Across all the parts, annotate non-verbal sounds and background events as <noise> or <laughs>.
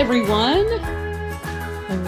everyone.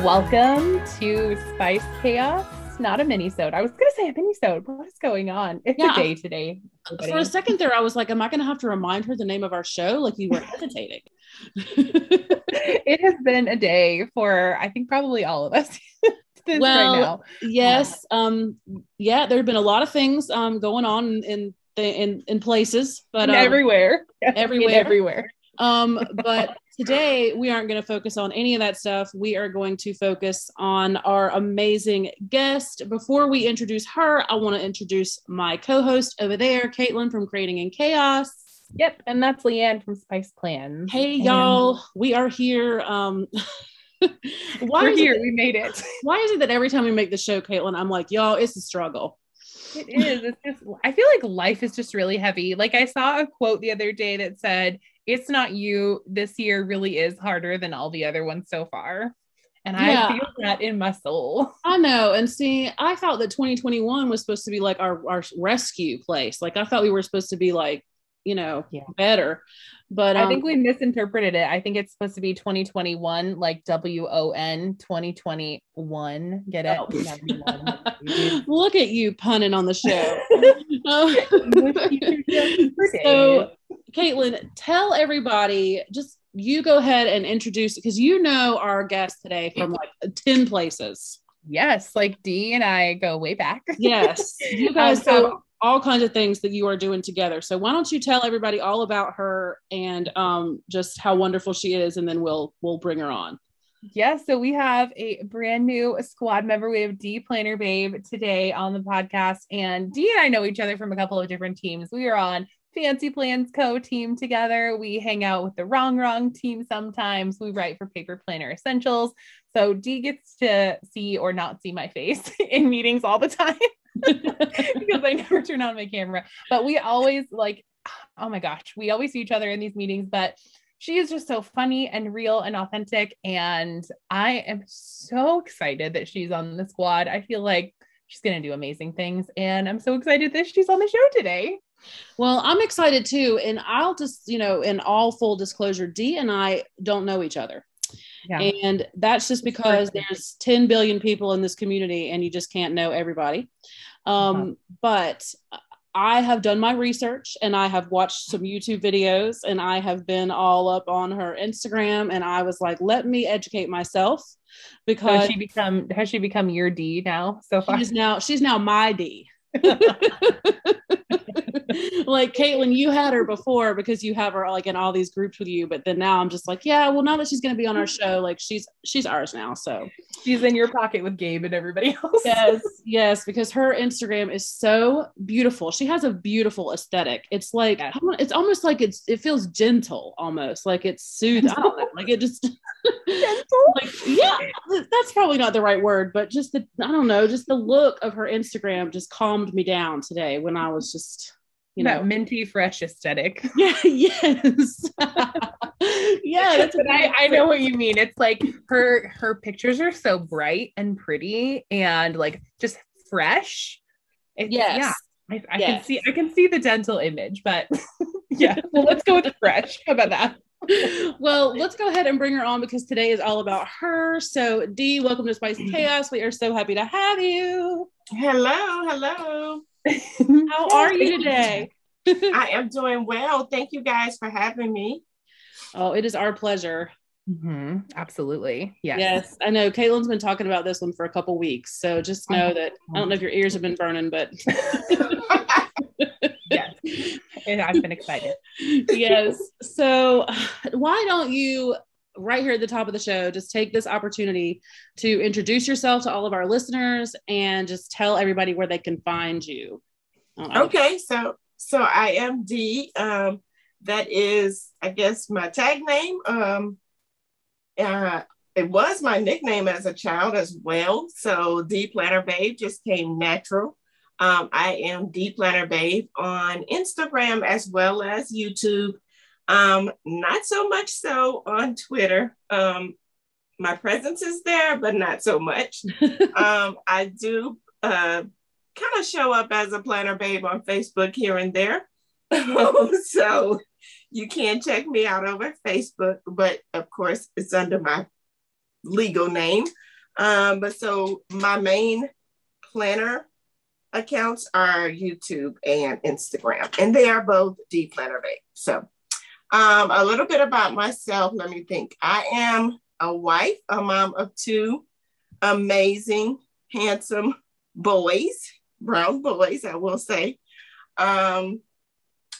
Welcome to Spice Chaos. Not a mini-sode. I was gonna say a mini-sode. What is going on? It's Yeah. a day today. everybody. For a second there, I was like, am I going to have to remind her the name of our show? Like you were hesitating. <laughs> it has been a day for I think probably all of us. <laughs> Well, right now. yes. Um, yeah, there have been a lot of things um, going on in, in, in places, but um, everywhere. <laughs> everywhere. Everywhere. Um, but today we aren't going to focus on any of that stuff. We are going to focus on our amazing guest. Before we introduce her, I want to introduce my co-host over there, Caitlin from Creating in Chaos. Yep. And that's Leanne from Spice Clan. Hey And y'all, we are here. Um, <laughs> why We're here. It, We made it. <laughs> why is it that every time we make the show, Caitlin, I'm like, y'all, it's a struggle. It is. It's just I feel like life is just really heavy. Like I saw a quote the other day that said, It's not you. This year really is harder than all the other ones so far. And Yeah. I feel that in my soul. <laughs> I know. And see, I thought that 2021 was supposed to be like our, our rescue place. Like I thought we were supposed to be like, you know, Yeah. better. But I um, think we misinterpreted it. I think it's supposed to be 2021, like W O N 2021. Get it? Oh. <laughs> Look at you punning on the show. <laughs> so, <laughs> so, Caitlin, tell everybody just you go ahead and introduce because you know our guest today from like 10 places. yes, like Dee and I go way back. Yes, you <laughs> guys Um, so- have all kinds of things that you are doing together. So why don't you tell everybody all about her and um, just how wonderful she is, and then we'll we'll bring her on. Yeah, so we have a brand new squad member. We have D Planner Babe today on the podcast, and D and I know each other from a couple of different teams. We are on Fancy Plans Co team together. We hang out with the Rongrong team sometimes. We write for Paper Planner Essentials. So D gets to see or not see my face <laughs> in meetings all the time <laughs> because I never turn on my camera. But we always like, oh my gosh, we always see each other in these meetings, but she is just so funny and real and authentic. And I am so excited that she's on the squad. I feel like she's going to do amazing things. And I'm so excited that she's on the show today. Well, I'm excited too, and I'll just you know, in all full disclosure, Dee and I don't know each other. Yeah. And that's just because there's 10 billion people in this community and you just can't know everybody. Um, Uh-huh. But I have done my research and I have watched some YouTube videos and I have been all up on her Instagram and I was like, let me educate myself So because has she become has she become your D now so far? she's now she's now my D. <laughs> <laughs> <laughs> like Caitlin, you had her before because you have her like in all these groups with you, but then now I'm just like, yeah, well, now that she's gonna be on our show, like she's she's ours now. So she's in your pocket with Gabe and everybody else. yes, <laughs> yes, because her Instagram is so beautiful. She has a beautiful aesthetic. It's like. It's almost like it's it feels gentle, almost like it's soothing. I don't know, like it just <laughs> like yeah, that's probably not the right word, but just the I don't know, just the look of her Instagram just calmed me down today when I was just you that know minty fresh aesthetic. <laughs> yeah yes <laughs> yeah <laughs> that's but I, I know what you mean. It's like her her pictures are so bright and pretty and like just fresh. It's, yes Yeah. I, I Yes. can see I can see the dental image, but yeah. Well, let's go with fresh. How about that? well, let's go ahead and bring her on because today is all about her. So, Dee, welcome to Spice Chaos. We are so happy to have you. Hello, hello. <laughs> How are you today? <laughs> I am doing well. Thank you guys for having me. oh, it is our pleasure. Mhm. Absolutely. Yes. Yes, I know. Caitlin's been talking about this one for a couple weeks. So just know that I don't know if your ears have been burning, but <laughs> Yes. I've been excited. yes. So why don't you right here at the top of the show just take this opportunity to introduce yourself to all of our listeners and just tell everybody where they can find you. Uh, okay, so so I am D. Um, that is, I guess, my tag name. Um, uh, it was my nickname as a child as well. So D Planner Babe just came natural. Um, I am D Planner Babe on Instagram as well as YouTube. Um, not so much so on Twitter. Um, my presence is there, but not so much. <laughs> um, I do uh, kind of show up as a planner babe on Facebook here and there. <laughs> so you can check me out over Facebook, but of course it's under my legal name. Um, but so my main planner accounts are YouTube and Instagram, and they are both D Planner Babe. So um, a little bit about myself. Let me think. I am a wife, a mom of two amazing, handsome boys, brown boys, I will say. Um,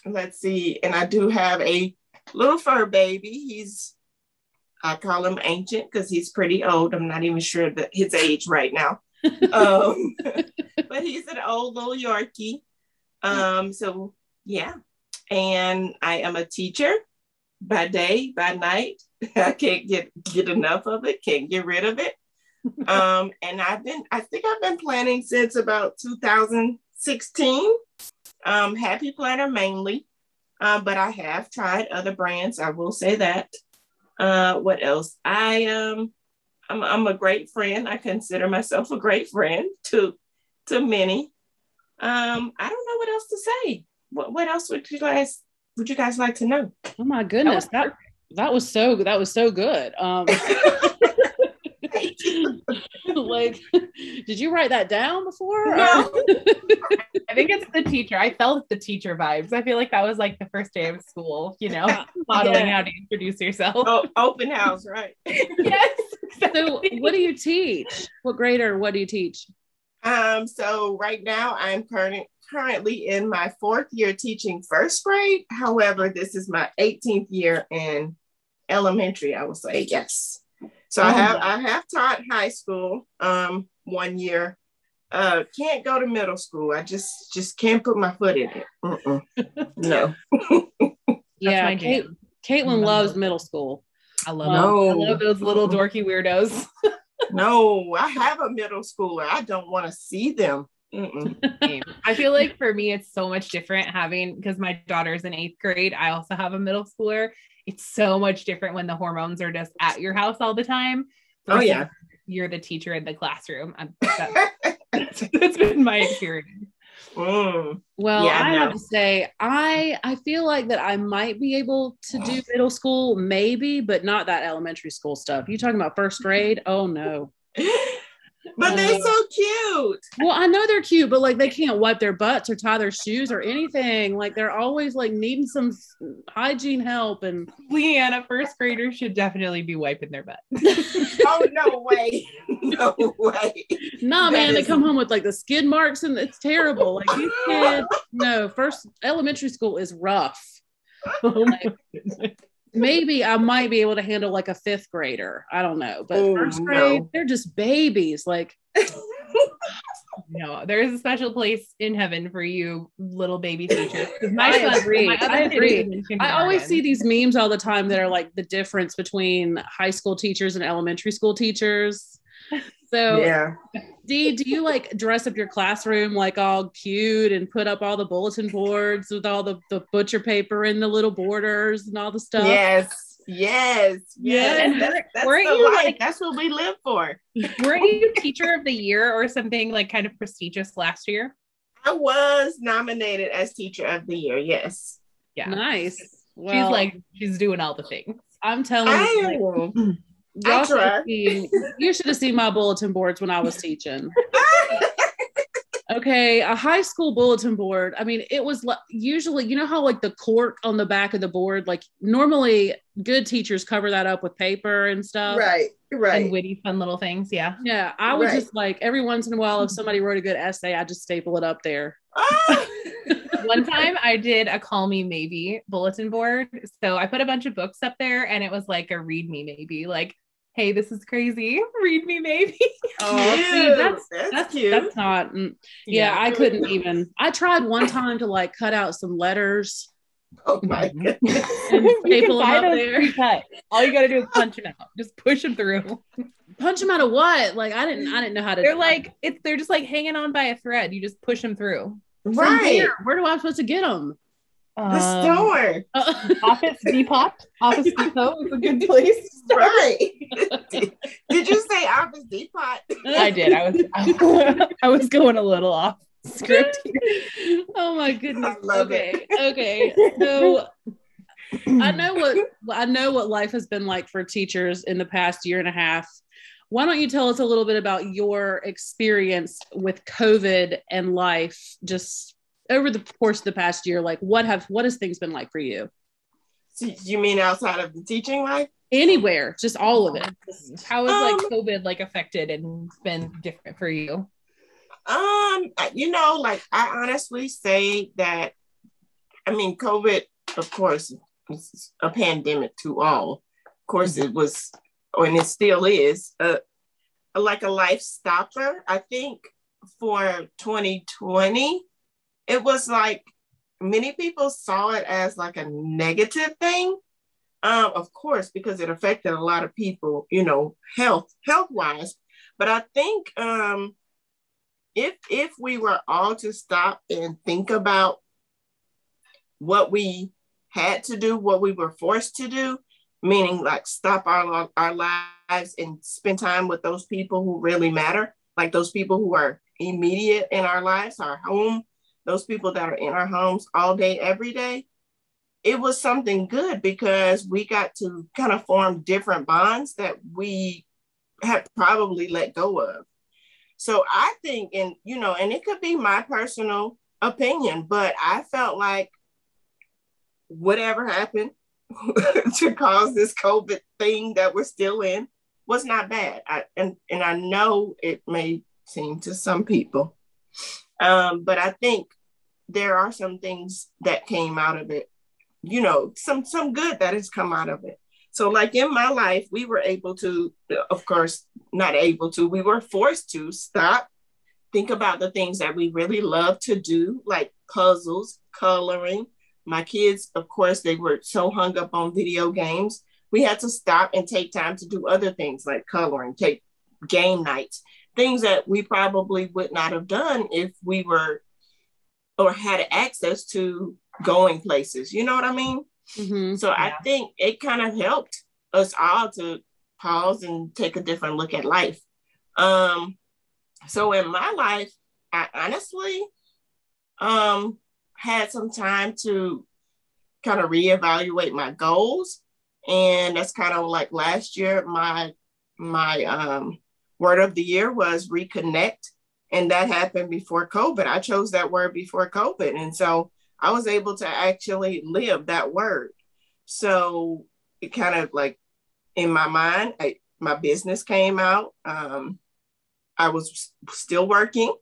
let's see, and I do have a little fur baby. He's I call him ancient because he's pretty old. I'm not even sure that his age right now. <laughs> um, <laughs> but he's an old little Yorkie. Um, so yeah. And I am a teacher by day, by night. <laughs> I can't get get enough of it, can't get rid of it. <laughs> um, and I've been, I think I've been planning since about 2016. Um, Happy Planner mainly, uh, but I have tried other brands. I will say that. Uh, what else? I um, I'm, I'm a great friend. I consider myself a great friend to to many. Um, I don't know what else to say. What what else would you guys would you guys like to know? Oh my goodness, that was, that, that was so that was so good. Um, <laughs> like, did you write that down before? No. <laughs> I think it's the teacher. I felt the teacher vibes. I feel like that was like the first day of school, you know, <laughs> modeling yeah. how to introduce yourself. Oh, open house, right? yes. Exactly. So, what do you teach? What grade or what do you teach? Um, so right now I'm current, currently in my fourth year teaching first grade. However, this is my 18th year in elementary, I would say yes. So oh, I have I have taught high school um, one year. Uh, can't go to middle school. I just just can't put my foot in it. <laughs> no. yeah, Kate, Caitlin loves middle school. I love no. I love those little dorky weirdos. <laughs> no, I have a middle schooler. I don't want to see them. <laughs> I feel like for me, it's so much different having because my daughter's in eighth grade. I also have a middle schooler, it's so much different when the hormones are just at your house all the time. Oh yeah. You're the teacher in the classroom. <laughs> That, that's been my experience. Mm. Well, yeah, I no. have to say, I I feel like that I might be able to do middle school, maybe, but not that elementary school stuff. You talking about first grade? Oh no. <laughs> But they're so cute. Well, I know they're cute, but like they can't wipe their butts or tie their shoes or anything. Like they're always like needing some hygiene help. And Leanna, first graders should definitely be wiping their butt. <laughs> oh no way, no way. Nah, that man, is... they come home with like the skid marks and it's terrible. Like these kids, no, first elementary school is rough. Oh like, <laughs> maybe I might be able to handle like a fifth grader. I don't know, but oh, first grade, no. they're just babies. Like, <laughs> no, there is a special place in heaven for you, little baby teachers. <laughs> My I son, agree. My I agree. I always see these memes all the time that are like the difference between high school teachers and elementary school teachers. <laughs> So yeah. Dee, do you like dress up your classroom like all cute and put up all the bulletin boards with all the, the butcher paper and the little borders and all the stuff? Yes. Yes. Yes. That's, that's weren't you life. like that's what we live for. weren't you teacher of the year or something like kind of prestigious last year? I was nominated as teacher of the year. Yes. Yeah. Nice. Well, she's like she's doing all the things. I'm telling you. Like, Y'all should have seen, you should have seen my bulletin boards when I was teaching. okay, a high school bulletin board. I mean, it was like usually, you know how like the cork on the back of the board, like normally good teachers cover that up with paper and stuff. Right, right. And witty, fun little things. Yeah. Yeah. I would right. just like every once in a while, if somebody wrote a good essay, I just staple it up there. <laughs> One time I did a call me maybe bulletin board. So I put a bunch of books up there and it was like a read me maybe, like hey, this is crazy. Read me, maybe. Oh, <laughs> see, that's that's, that's cute. That's not. Mm, yeah, yeah, I couldn't even. I tried one time to like cut out some letters. Oh my god! <laughs> staple them up there. Cut. All you got to do is punch them out. Just push them through. Punch them out of what? Like I didn't. I didn't know how to. They're like it's. They're just like hanging on by a thread. You just push them through. Right. Where? where do I supposed to get them? The um, store. <laughs> Office Depot. Office <laughs> Depot is a good place. Right. did, did, you say Office Depot? I did. I was I, was going a little off script. <laughs> oh my goodness. I love okay. Okay. So I know what I know what life has been like for teachers in the past year and a half. Why don't you tell us a little bit about your experience with COVID and life just over the course of the past year? Like what have what has things been like for you? So you mean outside of the teaching life? Anywhere, just all of it. How has like Um, COVID like affected and been different for you? Um, you know, like I honestly say that I mean COVID, of course, is a pandemic to all. Of course, it was and it still is a, like a life stopper. I think for 2020, it was like many people saw it as like a negative thing. Um, of course, because it affected a lot of people, you know, health health wise. But I think um if if we were all to stop and think about what we had to do, what we were forced to do, meaning like stop our our lives and spend time with those people who really matter, like those people who are immediate in our lives, our home, those people that are in our homes all day, every day. It was something good because we got to kind of form different bonds that we had probably let go of. So I think, and you know, and it could be my personal opinion, but I felt like whatever happened <laughs> to cause this COVID thing that we're still in was not bad. I, and and I know it may seem to some people, um, but I think there are some things that came out of it. You know, some some good that has come out of it. So, like in my life, we were able to, of course, not able to, we were forced to stop, think about the things that we really love to do, like puzzles, coloring. My kids, of course, they were so hung up on video games. We had to stop and take time to do other things like coloring, take game nights, things that we probably would not have done if we were or had access to going places. You know what I mean? Mhm. So I think it kind of helped us all to pause and take a different look at life. Um, so in my life, I honestly um, had some time to kind of reevaluate my goals, and that's kind of like last year. My my um, word of the year was reconnect, and that happened before COVID. I chose that word before COVID, and so I was able to actually live that word. So it kind of like in my mind, I, my business came out. Um, I was still working.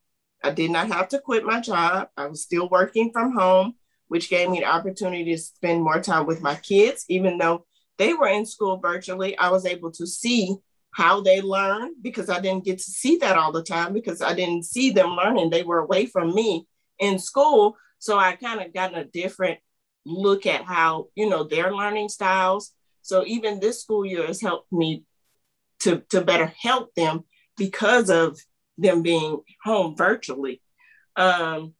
I did not have to quit my job. I was still working from home, which gave me the opportunity to spend more time with my kids, even though they were in school virtually. I was able to see how they learn because I didn't get to see that all the time because I didn't see them learning. They were away from me in school. So I kind of got a different look at how, you know, their learning styles. So even this school year has helped me to, to better help them because of them being home virtually. Um,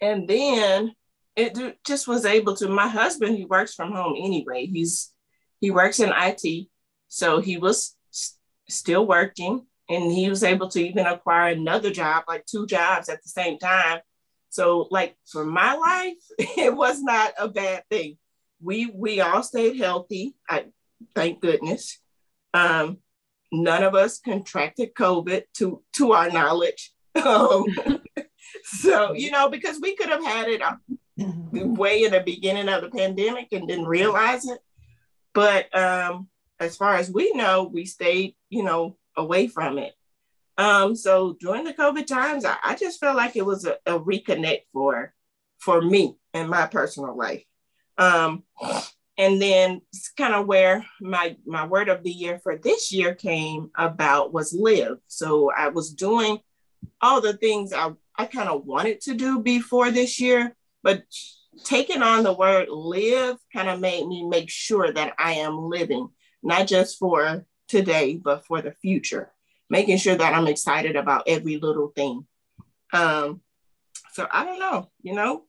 and then it just was able to, my husband, he works from home anyway. He's, he works in IT. So he was s- still working and he was able to even acquire another job, like two jobs at the same time. So like for my life, <laughs> it was not a bad thing. We we all stayed healthy. I thank goodness. Um, none of us contracted COVID to to our knowledge. <laughs> Um, so you know because we could have had it uh, way in the beginning of the pandemic and didn't realize it. But um, as far as we know, we stayed you know away from it. Um, so during the COVID times, I, I just felt like it was a, a reconnect for for me and my personal life. Um, and then it's kind of where my my word of the year for this year came about was live. So I was doing all the things I, I kind of wanted to do before this year, but taking on the word live kind of made me make sure that I am living, not just for today, but for the future making sure that I'm excited about every little thing. Um, so I don't know, you know,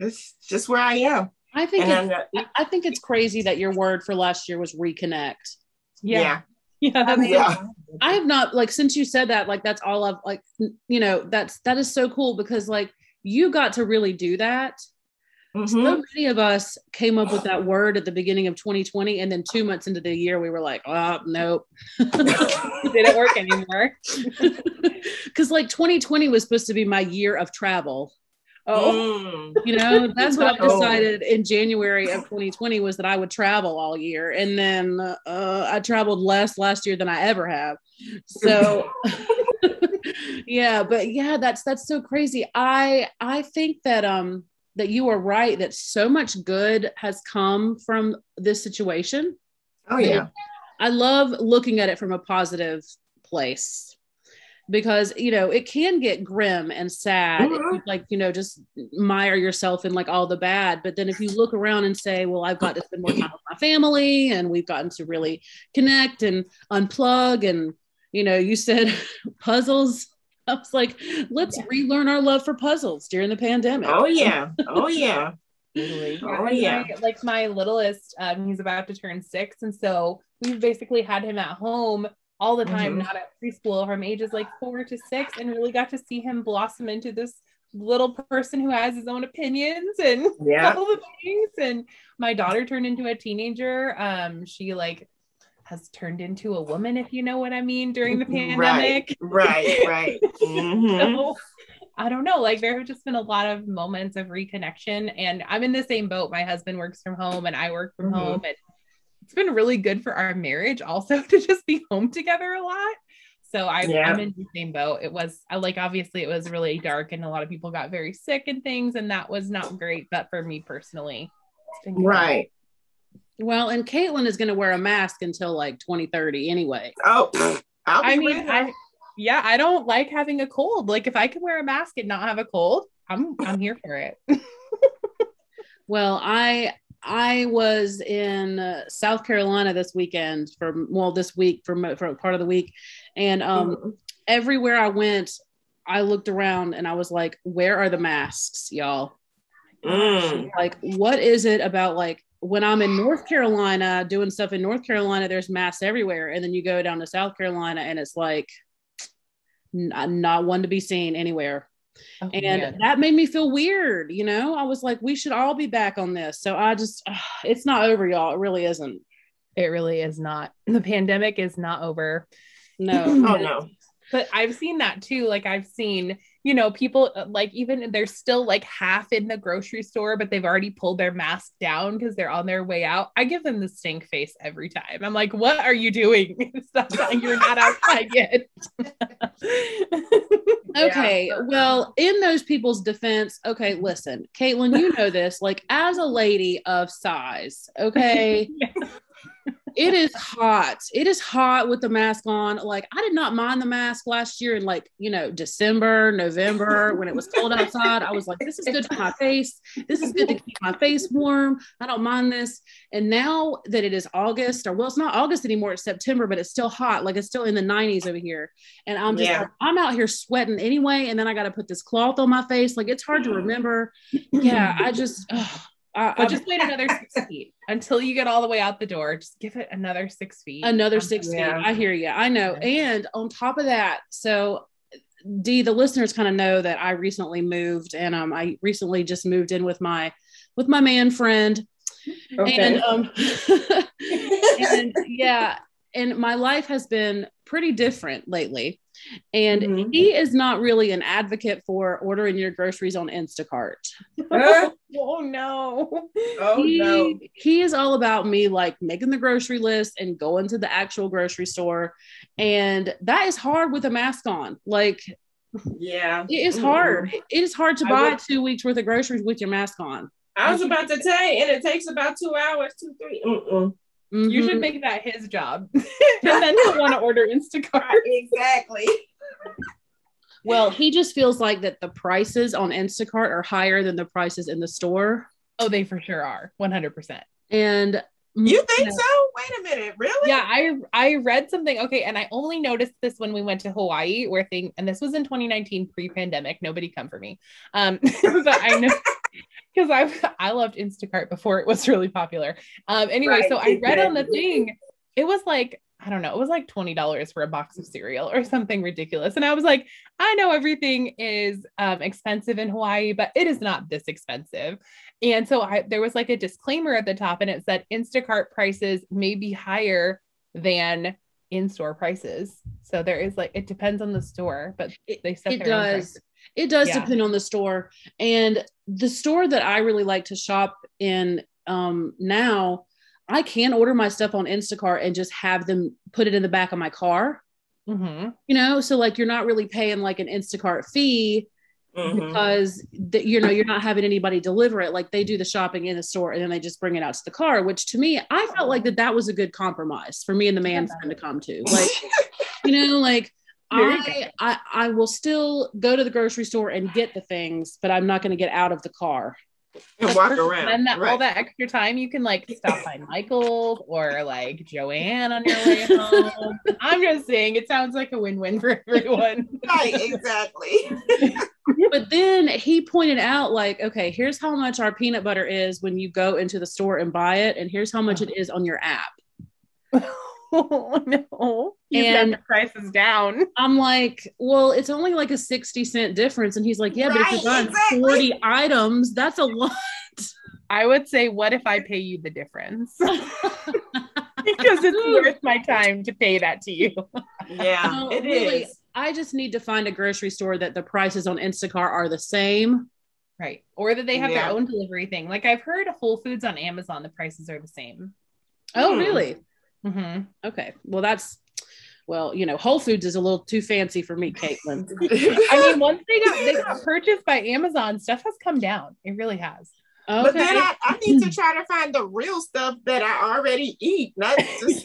it's just where I am. I think it's, I'm not- I think it's crazy that your word for last year was reconnect. Yeah. yeah, <laughs> Yeah. That's Yeah. I have not like since you said that, like that's all I've like you know, that's that is so cool because like you got to really do that. Mhm. So many of us came up with that word at the beginning of 2020, and then two months into the year, we were like, "Oh, nope," <laughs> didn't work anymore. <laughs> because like 2020 was supposed to be my year of travel. Oh, Mm. You know, that's what I <laughs> Oh. decided in January of 2020 was that I would travel all year, and then uh, I traveled less last year than I ever have. So, yeah, but yeah, that's that's so crazy. I I think that um that you are right that so much good has come from this situation. Oh yeah. I love looking at it from a positive place because you know it can get grim and sad if Mhm. you, like you know just mire yourself in like all the bad but then if you look around and say well i've got to spend more time with my family and we've gotten to really connect and unplug and you know you said <laughs> puzzles <laughs> i was like let's Yeah. relearn our love for puzzles during the pandemic Oh yeah. <laughs> Oh yeah. Totally. Oh yeah. my- like my littlest, um, he's about to turn six, and so we've basically had him at home all the time, Mhm. not at preschool, from ages like four to six, and really got to see him blossom into this little person who has his own opinions and <laughs> Yeah. all the things. And my daughter turned into a teenager. Um, she like has turned into a woman, if you know what I mean, during the pandemic. Right. Right. Mhm. <laughs> So I don't know. Like there have just been a lot of moments of reconnection, and I'm in the same boat. My husband works from home, and I work from Mhm. home, and it's been really good for our marriage also <laughs> to just be home together a lot. So I, Yeah. I'm in the same boat. It was I like obviously it was really dark, and a lot of people got very sick and things, and that was not great. But for me personally, it's been good. Right. Well and caitlin is going to wear a mask until like 2030 anyway Oh, <sniffs> I'll be I mean. I yeah, I don't like having a cold. Like if I can wear a mask and not have a cold, I'm I'm here for it. <laughs> Well, I I was in uh, South Carolina this weekend for well this week for for part of the week, and um, Mhm. everywhere I went, I looked around and I was like, "Where are the masks, y'all? Mm. Like, what is it about like?" When I'm in North <sighs> Carolina doing stuff in North Carolina, there's masks everywhere. And then you go down to South Carolina and it's like n- uh, not one to be seen anywhere Oh, and man. that made me feel weird you know i was like we should all be back on this so i just <sighs> it's not over y'all it really isn't it really is not. The pandemic is not over. no <clears throat> Oh no. But I've seen that too. Like I've seen, you know, people uh, like even they're still like half in the grocery store, but they've already pulled their mask down because they're on their way out. I give them the stink face every time. I'm like, what are you doing? <laughs> Stop. You're not outside yet. <laughs> okay well in those people's defense okay listen caitlin you know this like as a lady of size okay <laughs> it is hot. It is hot with the mask on. Like i did not mind the mask last year in like you know december november when it was cold outside. I was like this is good for my face. This is good to keep my face warm. I don't mind this. And now that it is august or well it's not august anymore it's september but it's still hot. Like it's still in the 90s over here. And i'm just Yeah. like, i'm out here sweating anyway and then i got to put this cloth on my face. Like it's hard to mm. remember. Yeah i just ugh, I, But I- just wait another <laughs> six feet until you get all the way out the door. Just give it another six feet. another Um, six Yeah. feet. I hear you. I know. And on top of that, so D, the listeners kind of know that I recently moved, and um, I recently just moved in with my with my man friend, Okay. and um, <laughs> <laughs> and yeah, and my life has been pretty different lately. And Mhm. he is not really an advocate for ordering your groceries on Instacart. <laughs> Oh no. oh he, no. he is all about me like making the grocery list and going to the actual grocery store. And that is hard with a mask on. Like Yeah. it is Mm-mm. hard. It is hard to I buy would- two weeks worth of groceries with your mask on. I was about to say, and it takes about two hours, two, three. Mm-mm. You Mhm. should make that his job. <laughs> <laughs> and then he'll want to order Instacart. Exactly. <laughs> Well, he just feels like that the prices on Instacart are higher than the prices in the store. Oh, they for sure are. 100%. And You think so? Wait a minute. Really? Yeah, I I read something. Okay, and I only noticed this when we went to Hawaii, where thing, and this was in 2019, pre-pandemic. Nobody come for me. Um, but I know <laughs> because I I loved Instacart before it was really popular. Um, anyway, Right, so I read on the thing, it was like I don't know, it was like $20 for a box of cereal or something ridiculous. And I was like, I know everything is um, expensive in Hawaii, but it is not this expensive. And so I, there was like a disclaimer at the top and it said Instacart prices may be higher than in-store prices. So there is like, it depends on the store, but they set it does. It does Yeah. depend on the store. And the store that I really like to shop in um, now, I can order my stuff on Instacart and just have them put it in the back of my car. Mm-hmm. You know, so like you're not really paying like an Instacart fee Mhm. because the, you know you're not having anybody deliver it. Like they do the shopping in the store and then they just bring it out to the car. Which to me, I felt like that that was a good compromise for me and the man friend to come to. Like you know, like I, I I will still go to the grocery store and get the things, but I'm not going to get out of the car. and walk around. And that all right. that extra time you can like stop by Michael or like Joann on your way home. I'm just saying it sounds like a win-win for everyone. right, exactly. <laughs> But then he pointed out, like, okay, here's how much our peanut butter is when you go into the store and buy it, and here's how much it is on your app. <laughs> oh no. You've And- got the prices down. <laughs> I'm like, well, it's only like a 60 cent difference. And he's like, yeah, but if Right, you're buying exactly. 40 items, that's a lot. I would say, what if I pay you the difference? <laughs> <laughs> because it's worth my time to pay that to you. Yeah, No, it really, is. I just need to find a grocery store that the prices on Instacart are the same. Right. Or that they have Yeah. their own delivery thing. Like I've heard Whole Foods on Amazon, the prices are the same. Oh, Hmm. really? Mm-hmm. Okay. Well, that's, well, you know, Whole Foods is a little too fancy for me, Caitlin. <laughs> I mean, once they got they got purchased by Amazon, stuff has come down. It really has. Okay. But then I, I need to try to find the real stuff that I already eat. Not just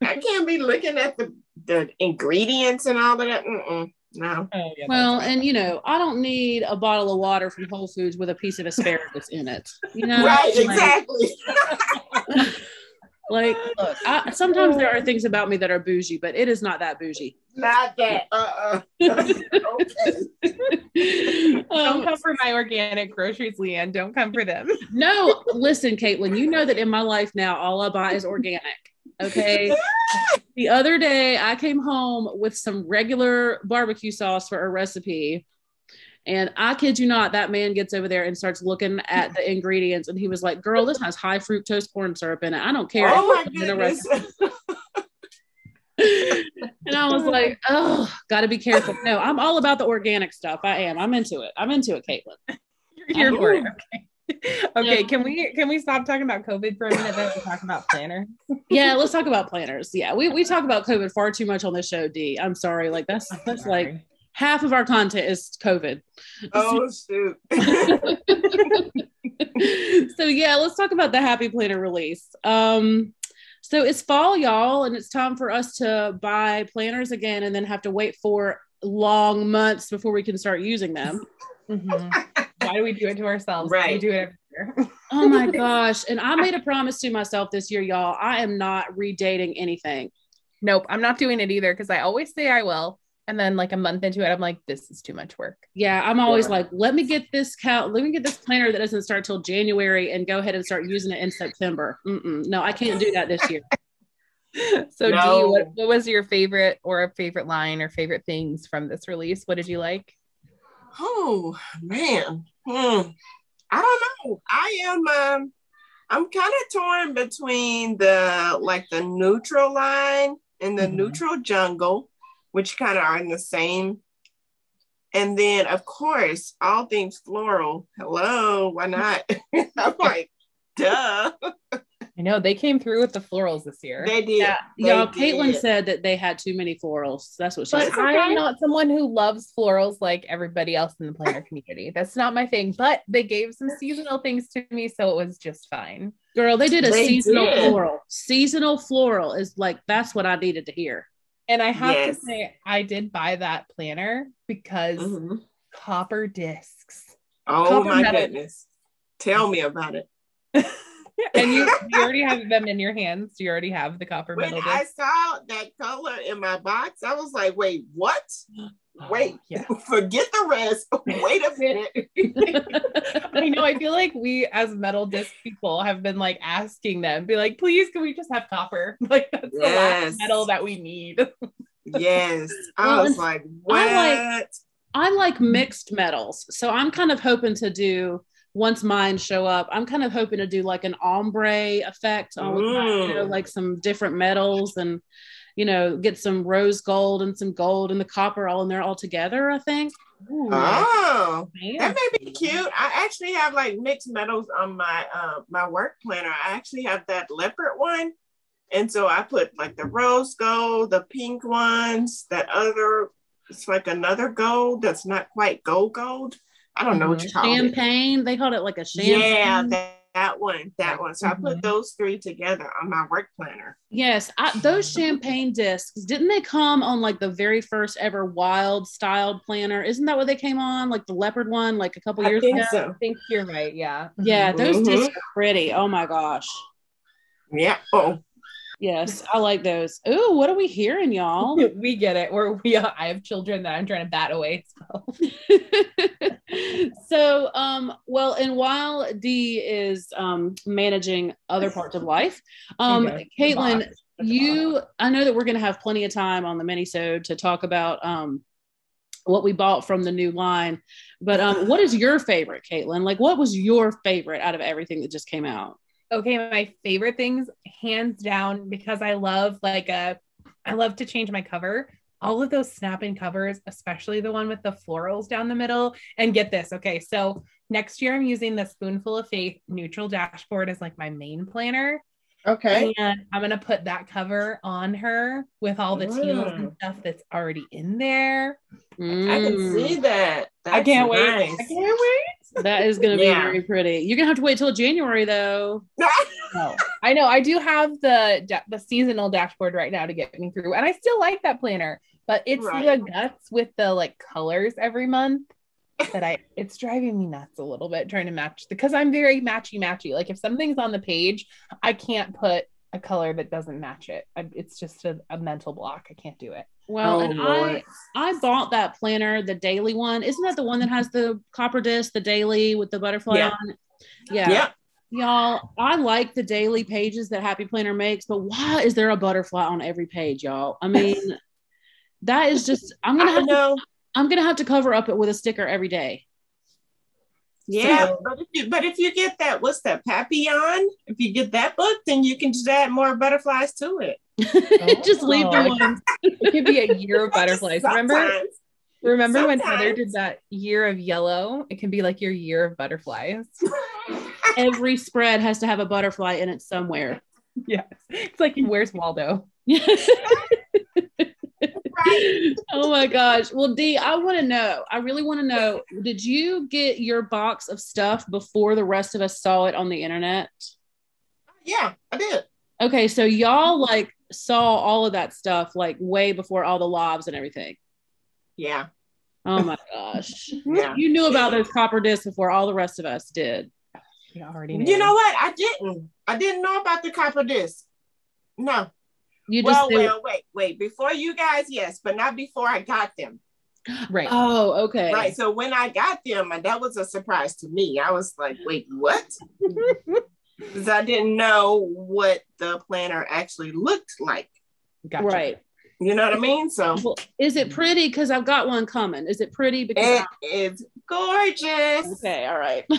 I can't be looking at the, the ingredients and all of that. Mm-mm, no. Oh, yeah, well, and you know, I don't need a bottle of water from Whole Foods with a piece of asparagus in it. You <laughs> know, right, Like- exactly. <laughs> Like, I, sometimes there are things about me that are bougie, but it is not that bougie. Not that. Uh-uh. <laughs> okay. don't Um, come for my organic groceries, Leanne. Don't come for them. <laughs> no, listen, Caitlin, you know that in my life now, all I buy is organic. Okay. <laughs> the other day, I came home with some regular barbecue sauce for a recipe. And I kid you not, that man gets over there and starts looking at the ingredients. And he was like, Girl, this has high fructose corn syrup in it. I don't care. Oh my if it's in a goodness. and I was like, oh, got to be careful. No, I'm all about the organic stuff. I am. I'm into it. I'm into it, Caitlin. You're here for it. Okay. <laughs> Okay. Yeah. Can we can we stop talking about COVID for a minute then and talk about planner? <laughs> Yeah, let's talk about planners. Yeah, we, we talk about COVID far too much on this show, D. I'm sorry. Like that's that's like half of our content is COVID. oh <laughs> shoot. <laughs> so yeah, let's talk about the Happy Planner release. Um, so it's fall, y'all, and it's time for us to buy planners again, and then have to wait for long months before we can start using them. Mhm. Why do we do it to ourselves? Right. We do it every year. <laughs> Oh my gosh! And I made a promise to myself this year, y'all. I am not redating anything. nope, I'm not doing it either because I always say I will. And then like a month into it, I'm like, this is too much work. Yeah, I'm always Yeah. like, let me get this count. Let me get this planner that doesn't start till January and go ahead and start using it in September. Mm-mm. No, I can't do that this year. <laughs> So, Dee, No. what, what was your favorite or a favorite line or favorite things from this release? What did you like? Oh man. Hmm. I don't know. I am um I'm kind of torn between the like the neutral line and the Mhm. neutral jungle, which kind of are in the same. And then of course, all things floral. Hello, why not? <laughs> I'm like, duh. I know they came through with the florals this year. They did. Yeah, They y'all. Caitlin said that they had too many florals. That's what she But said. I am not someone who loves florals like everybody else in the planner community. That's not my thing. But they gave some seasonal things to me, so it was just fine. Girl, they did a They seasonal did. floral. Seasonal floral is like that's what I needed to hear. And I have Yes. to say, I did buy that planner because Mhm. copper discs. Oh Copper my metal. goodness. Tell me about it. <laughs> and you, you <laughs> already have them in your hands. You already have the copper When metal I saw that color in my box, I was like, wait, what? Wait, yeah. <laughs> forget the rest. <laughs> Wait a minute. <laughs> I know. I feel like we, as metal disc people, have been like asking them, be like, please, can we just have copper? Like that's the last metal that we need. yes. I Well, was like, what? I like- I like mixed metals. So I'm kind of hoping to do once mine show up, I'm kind of hoping to do like an ombre effect on my, you know, Mm. like some different metals and you know, get some rose gold and some gold and the copper all in there all together, I think. oh, Man. that may be cute. I actually have like mixed metals on my uh, my work planner. I actually have that leopard one. And so I put like the rose gold, the pink ones, that other, it's like another gold that's not quite gold gold. I don't know what you call it. Champagne. They called it like a champagne. Yeah, that, that one, that one. So I Mhm. put those three together on my work planner. Yes, I, those <laughs> champagne discs didn't they come on like the very first ever wild styled planner? Isn't that what they came on? Like the leopard one, like a couple I years think ago. so. I think you're right. Yeah. Yeah, those Mhm. discs are pretty. Oh my gosh. Yeah. Oh, Yes, I like those. Ooh, what are we hearing, y'all? <laughs> we get it. We're we. I have children that I'm trying to bat away. So. <laughs> <laughs> so um well and while dee is um managing other parts of life um Okay. caitlin you i know that we're going to have plenty of time on the minisode to talk about um what we bought from the new line but um what is your favorite caitlin like what was your favorite out of everything that just came out okay my favorite things hands down because i love like a i love to change my cover all of those snap-in covers especially the one with the florals down the middle. And get this okay so next year i'm using the spoonful of faith neutral dashboard as like my main planner. Okay. and i'm gonna put that cover on her with all the teals and Mm. stuff that's already in there. I can Mm, see that. That's i can't wait. I can't wait that is going to Yeah. be very pretty you're going to have to wait till january though <laughs> No, I know. I do have the da- the seasonal dashboard right now to get me through, and I still like that planner. But it's Right. the guts with the like colors every month that I <laughs> it's driving me nuts a little bit trying to match because I'm very matchy matchy. Like if something's on the page, I can't put a color that doesn't match it. I, it's just a, a mental block. I can't do it. Well Oh, and Lord. i i bought that planner the daily one isn't that the one that has the copper disc the daily with the butterfly Yeah. on it yeah Yep. Y'all, I like the daily pages that Happy Planner makes, but why is there a butterfly on every page, y'all? I <laughs> mean, that is just I'm gonna have to. I'm gonna have to cover up it with a sticker every day. Yeah, So- but if you but if you get that, what's that Papillon? If you get that book, then you can just add more butterflies to it. <laughs> just leave oh. the Oh. ones. It could be a year of <laughs> butterflies. Remember? Sometimes. Remember when Heather did that year of yellow? It can be like your year of butterflies. <laughs> Every spread has to have a butterfly in it somewhere. yes. It's like where's Waldo? Right. oh my gosh. Well, Dee, I want to know. I really want to know. Did you get your box of stuff before the rest of us saw it on the internet? Yeah, I did. Okay, so y'all like saw all of that stuff like way before all the lives and everything. Yeah, Oh my gosh. <laughs> yeah. You knew about those copper discs before all the rest of us did. You already knew. You know what? I didn't. I didn't know about the copper disc. No. You just well, they- well, wait, wait. Before you guys, yes, but not before I got them. <gasps> Right. Oh, okay. Right. So when I got them, and that was a surprise to me. I was like, wait, what? <laughs> Because I didn't know what the planner actually looked like. Gotcha. Right. You know what I mean? So Well, is it pretty? Because I've got one coming. Is it pretty? Because it is gorgeous. okay, all right. <laughs>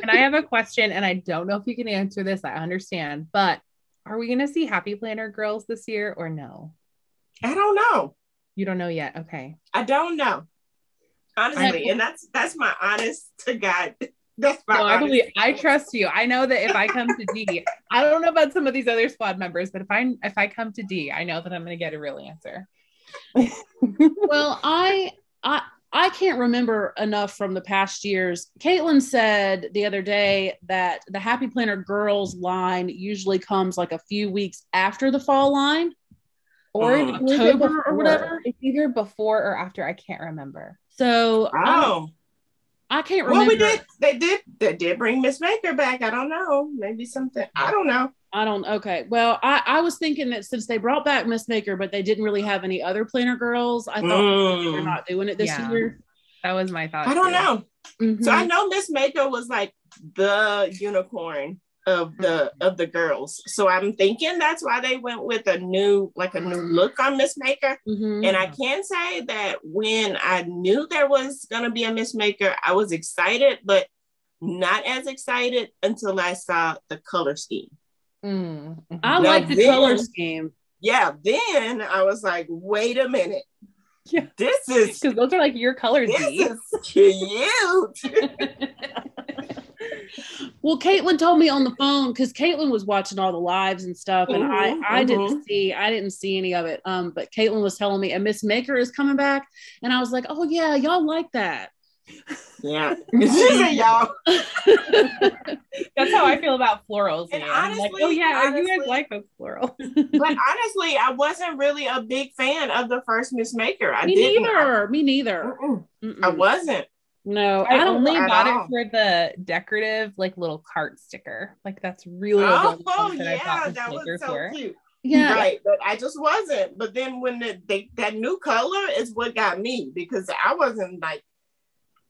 And I have a question, and I don't know if you can answer this. I understand, but are we going to see Happy Planner girls this year or no? I don't know. You don't know yet. Okay. I don't know. Honestly, and that's that's my honest to God. That's my No, I believe I trust you. I know that if I come to D, <laughs> I don't know about some of these other squad members, but if I if I come to D, I know that I'm going to get a real answer. <laughs> well, I I I can't remember enough from the past years. Caitlin said the other day that the Happy Planner Girls line usually comes like a few weeks after the fall line. Or it's either October or before- whatever? It's either before or after. I can't remember. So um, I, Oh, I can't remember. well, remember. we did. They did. They did bring Miss Maker back. I don't know. Maybe something. I don't know. I don't. Okay. Well, I, I was thinking that since they brought back Miss Maker, but they didn't really have any other planner girls, I thought Mm. they're not doing it this Yeah. year. That was my thought. I don't too. know. Mhm. So I know Miss Maker was like the unicorn of the of the girls. So I'm thinking that's why they went with a new like a new look on Miss Maker. Mhm. And I can say that when I knew there was gonna be a Miss Maker, I was excited, but not as excited until I saw the color scheme. Mm, mhm. I Now like the then- color scheme. Yeah, then I was like, wait a minute. Yeah. This is <laughs> Because those are like your colors. this Dee. is cute. <laughs> Well, Caitlin told me on the phone because Caitlin was watching all the lives and stuff, and Mhm, I I didn't mhm. see I didn't see any of it. Um, but Caitlin was telling me a Miss Maker is coming back, and I was like, oh yeah, y'all like that. Yeah. <laughs> She said, y'all. <laughs> That's how I feel about florals. And man. I'm like, honestly- oh yeah, you guys like those florals. But <laughs> honestly, I wasn't really a big fan of the first Miss Maker. I me didn't. neither. Me neither. Mm-mm. Mm-mm. I wasn't. No, I, I only bought all. it for the decorative, like little cart sticker. Like that's really the Oh, only thing that I yeah, bought the that was so for. cute. Yeah, Right, but I just wasn't. But then when the, they that new color is what got me because I wasn't like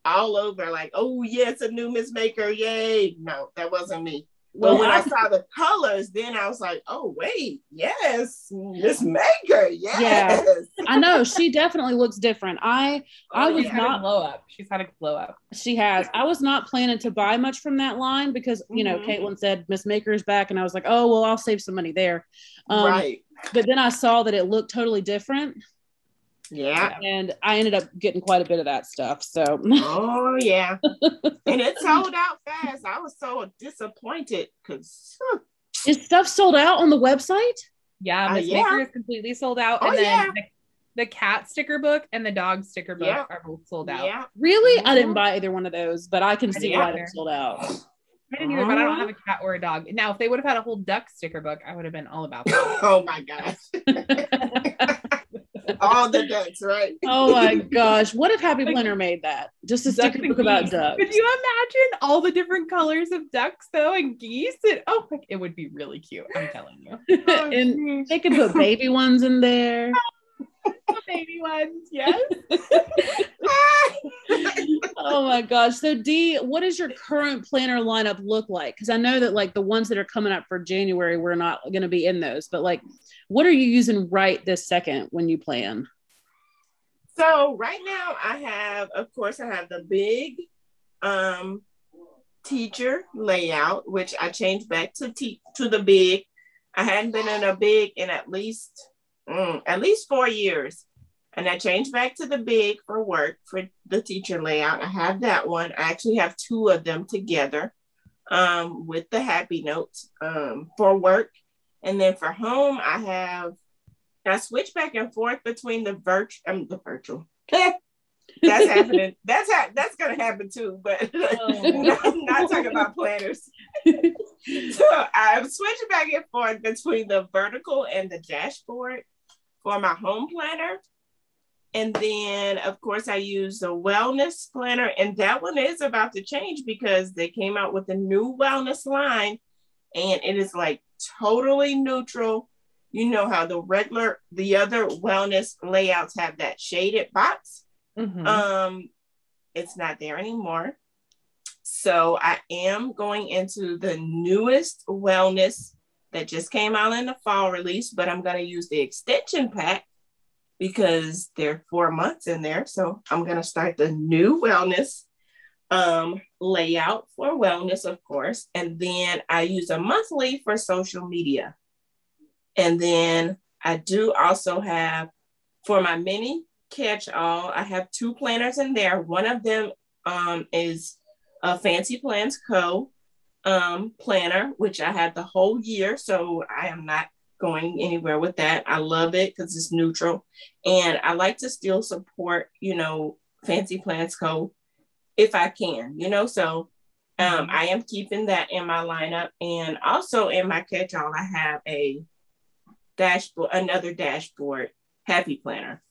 all over like, oh yeah, it's a new Miss Maker, yay! No, that wasn't me. But Well, when I, I- saw the colors, then I was like, oh wait, yes, Miss Maker, yes. Yeah. I know she definitely looks different. I I Oh, was She's yeah. had not- a glow up. She's had a glow up. she has. I was not planning to buy much from that line because you know Mhm. Caitlin said Miss Maker's back, and I was like, oh well, I'll save some money there. Um, right. But then I saw that it looked totally different, Yeah. and I ended up getting quite a bit of that stuff. So Oh yeah. <laughs> and it sold out fast. I was so disappointed because is stuff sold out on the website? Yeah, Uh, Miss yeah. Maker is completely sold out. Oh, and then yeah. the, the cat sticker book and the dog sticker book Yeah. are both sold out. yeah. Really? I didn't Mhm. buy either one of those, but I can see Yeah. why they're sold out. I didn't either, but I don't have a cat or a dog. Now, if they would have had a whole duck sticker book, I would have been all about <laughs> that. oh my gosh. <laughs> All the ducks, right? oh my gosh. What if Happy Planner made that? Just a Ducks sticker and book about ducks. Could you imagine all the different colors of ducks though and geese? And, oh, my- it would be really cute. I'm telling you. <laughs> and oh, they could put baby ones in there. <laughs> Baby ones, yes. <laughs> Oh my gosh. So D, what does your current planner lineup look like? Because I know that like the ones that are coming up for January, we're not going to be in those, but like what are you using right this second when you plan? so right now I have, of course, I have the big um teacher layout, which I changed back to te- to the big. I hadn't been in a big in at least mm, at least four years. And I changed back to the big for work for the teacher layout. I have that one. I actually have two of them together um, with the happy notes um, for work. And then for home, I have I switch back and forth between the virtual um, the virtual. <laughs> that's happening. That's ha- that's gonna happen too, but <laughs> I'm not talking about planners. <laughs> so I'm switching back and forth between the vertical and the dashboard for my home planner. And then, of course, I use the wellness planner, and that one is about to change because they came out with a new wellness line, and it is like totally neutral. You know how the regular, the other wellness layouts have that shaded box. Mhm. Um, it's not there anymore. So I am going into the newest wellness that just came out in the fall release, but I'm going to use the extension pack because there are four months in there. So I'm going to start the new wellness um, layout for wellness, of course. And then I use a monthly for social media. And then I do also have for my mini catch all, I have two planners in there. One of them um, is a Fancy Plans Co. Um, planner, which I had the whole year. So I am not going anywhere with that. I love it because it's neutral. And I like to still support, you know, Fancy Plans Co. if I can, you know. So um, I am keeping that in my lineup. And also in my catch all, I have a dashboard, another dashboard happy planner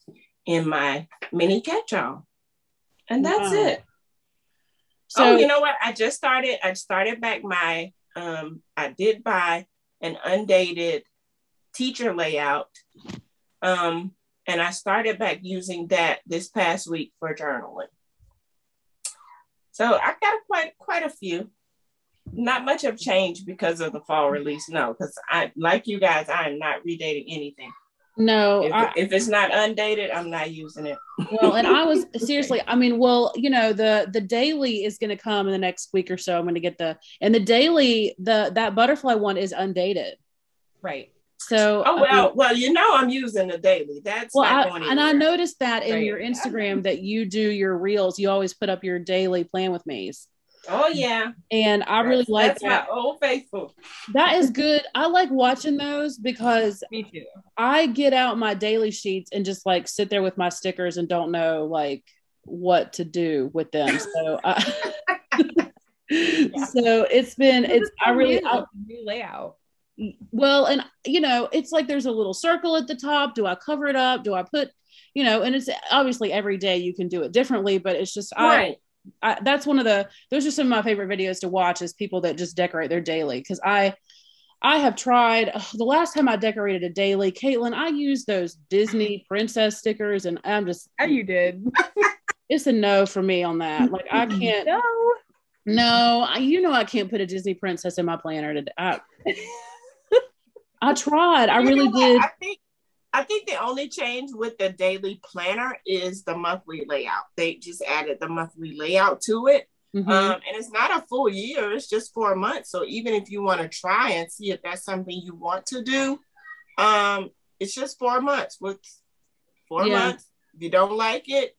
in my mini catch all. And that's Wow. it. So oh, you know what? I just started, I started back my um I did buy an undated teacher layout. Um, and I started back using that this past week for journaling. So I got quite quite a few. Not much have changed because of the fall release, no, because I like you guys, I am not redating anything. No, If, I, if it's not undated, I'm not using it. well, and I was <laughs> seriously, I mean, well, you know, the the daily is going to come in the next week or so. I'm going to get the and the daily, the that butterfly one is undated. Right. So Oh I well, well, you know I'm using the daily. That's well, I, and I noticed that in your <laughs> Instagram that you do your reels. You always put up your daily plan with me's, Oh yeah, and I really That's- like that's that. my old faithful. That is <laughs> good. I like watching those because Me too. I get out my daily sheets and just like sit there with my stickers and don't know like what to do with them. <laughs> So, uh, I, so it's been it's I really I, new layout. Well and you know it's like there's a little circle at the top. Do I cover it up? Do I put you know? And it's obviously every day you can do it differently, but it's just I Right. I, that's one of the those are some of my favorite videos to watch is people that just decorate their daily because I I have tried the last time I decorated a daily, Caitlin, I used those Disney princess stickers and I'm just How you did? <laughs> it's a no for me on that. Like I <laughs> can't No. no, I, you know I can't put a Disney princess in my planner today. I, <laughs> I tried. I You really did. I think I think the only change with the daily planner is the monthly layout. They just added the monthly layout to it. Mhm. Um, and it's not a full year, it's just four months. So even if you want to try and see if that's something you want to do, um, it's just four months. With four Yeah. months, if you don't like it,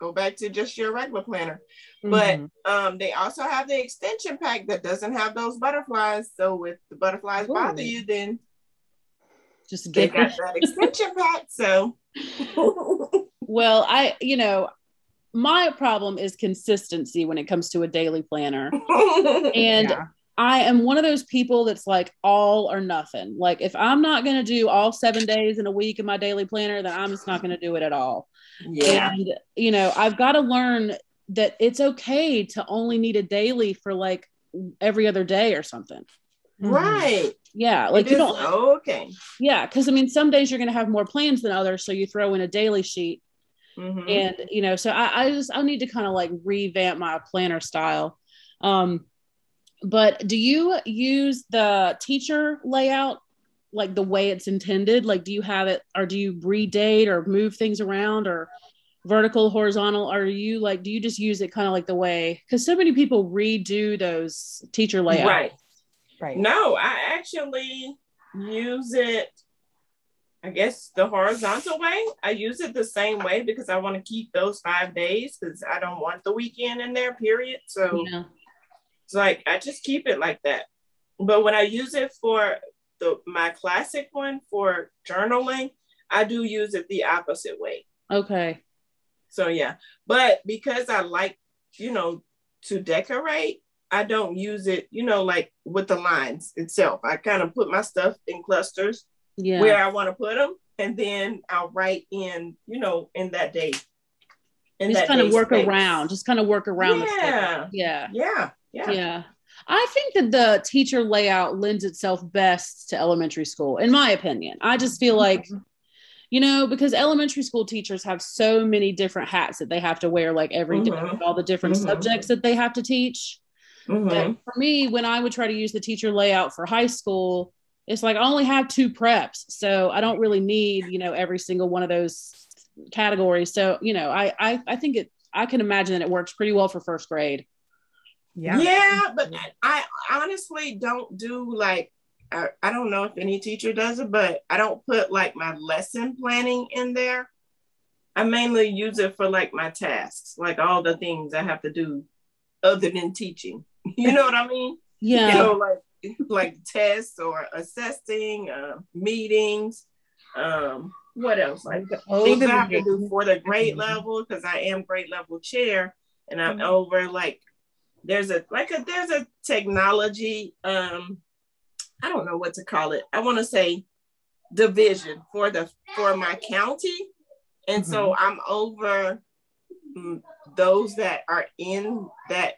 go back to just your regular planner. But Mhm. um, they also have the extension pack that doesn't have those butterflies. So if the butterflies bother you, then just they get got that extension pack. So <laughs> well, I you know my problem is consistency when it comes to a daily planner. And Yeah. I am one of those people that's like all or nothing. Like if I'm not going to do all 7 days in a week in my daily planner, then I'm just not going to do it at all. yeah. And you know, I've got to learn that it's okay to only need a daily for like every other day or something. Right. Yeah, like It you is don't okay. yeah, cuz I mean some days you're going to have more plans than others so you throw in a daily sheet Mhm. and you know so I, I just i need to kind of like revamp my planner style um but do you use the teacher layout like the way it's intended like do you have it or do you redate or move things around or vertical horizontal are you like do you just use it kind of like the way because so many people redo those teacher layouts Right. Right. No, I actually use it, I guess, the horizontal way. I use it the same way because I want to keep those five days because I don't want the weekend in there, period. So yeah it's like I just keep it like that. But when I use it for the my classic one for journaling, I do use it the opposite way. okay So yeah, but because I like, you know, to decorate, I don't use it, you know, like with the lines itself. I kind of put my stuff in clusters yeah where I want to put them, and then I'll write in, you know, in that day. In just kind of work space. around just kind of work around Yeah. yeah Yeah, yeah, yeah i think that the teacher layout lends itself best to elementary school in my opinion i just feel like you know because elementary school teachers have so many different hats that they have to wear like every day Mhm. with all the different Mhm. subjects that they have to teach Mhm. But for me when i would try to use the teacher layout for high school it's like i only have two preps so i don't really need you know every single one of those categories so you know i i, I think it i can imagine that it works pretty well for first grade Yeah. Yeah, but I honestly don't do like I, I don't know if any teacher does it, but I don't put like my lesson planning in there. I mainly use it for like my tasks, like all the things I have to do other than teaching. You know what I mean? yeah So like like tests or assessing, uh, meetings, um, what else? Like Oh, things I have to do for the grade level because I am grade level chair and I'm Mhm. over like there's a like a there's a technology um I don't know what to call it. I want to say division for the for my county. And so I'm over mm, those that are in that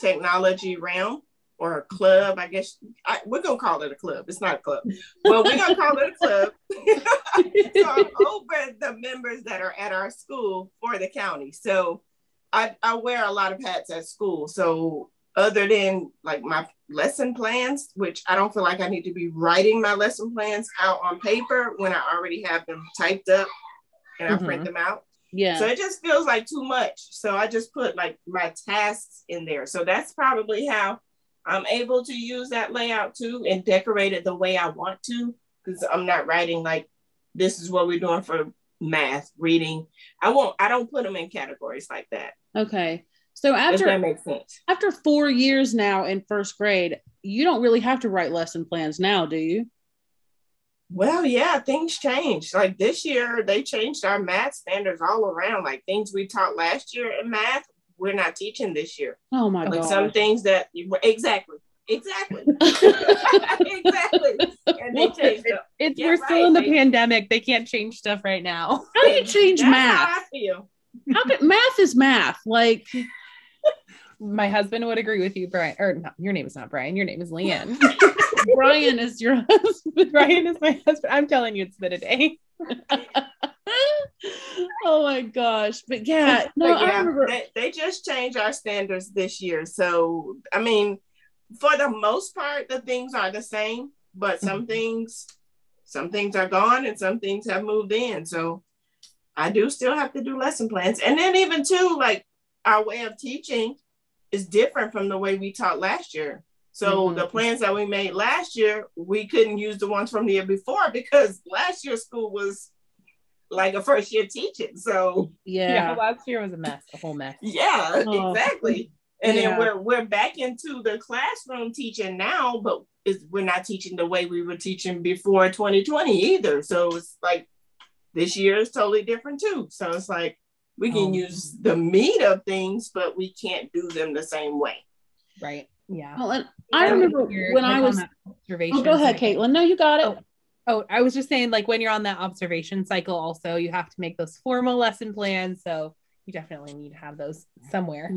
technology realm. or a club. I guess I, we're gonna call it a club. It's not a club. Well, we're gonna call it a club. <laughs> so I'm over the members that are at our school for the county. So I, I wear a lot of hats at school. So other than like my lesson plans, which I don't feel like I need to be writing my lesson plans out on paper when I already have them typed up and I mm-hmm. print them out. Yeah. So it just feels like too much. So I just put like my tasks in there. So that's probably how I'm able to use that layout too and decorate it the way I want to because I'm not writing like this is what we're doing for math, reading. I won't I don't put them in categories like that. Okay. So after that makes sense. After four years now in first grade, you don't really have to write lesson plans now, do you? Well, yeah, things change. Like this year, they changed our math standards all around. Like things we taught last year in math, we're not teaching this year. Oh my god. like god! Some things that exactly, exactly, <laughs> exactly, and they changed. It, it's yeah, we're right. still in the they, pandemic. They can't change stuff right now. <laughs> How do you change math? How. How can math is math? Like my husband would agree with you, Brian. Or no, your name is not Brian. Your name is Leanne. <laughs> Brian is your husband. Brian is my husband. I'm telling you, it's been a day. <laughs> oh my gosh. But yeah, no, but yeah, remember- they, they just changed our standards this year. So, I mean, for the most part, the things are the same, but some mm-hmm. things, some things are gone and some things have moved in. So I do still have to do lesson plans. And then even too, like our way of teaching is different from the way we taught last year. So mm-hmm. the plans that we made last year, we couldn't use the ones from the year before because last year's school was like a first year teaching. So yeah, yeah last year was a mess, a whole mess. <laughs> Yeah, oh. exactly. And yeah. then we're we're back into the classroom teaching now, but is we're not teaching the way we were teaching before 2020 either. So it's like this year is totally different too. So it's like we can oh. use the meat of things, but we can't do them the same way. Right. Yeah. Well, and I remember when I was observation. Oh, go ahead, cycle. Caitlin. No, you got it. Oh. oh, I was just saying, like when you're on that observation cycle, also you have to make those formal lesson plans. So you definitely need to have those somewhere.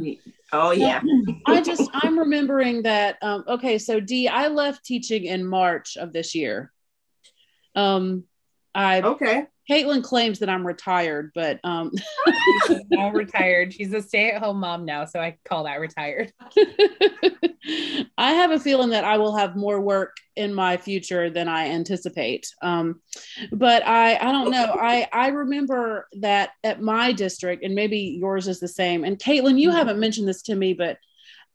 Oh yeah. I just I'm remembering that. Um, okay, so D, I left teaching in March of this year. Um, I okay. Caitlin claims that I'm retired, but um now retired. She's a stay-at-home mom now, so I call that retired. <laughs> I have a feeling that I will have more work in my future than I anticipate. Um, but I I don't know. I I remember that at my district, and maybe yours is the same. And Caitlin, you mm-hmm. haven't mentioned this to me, but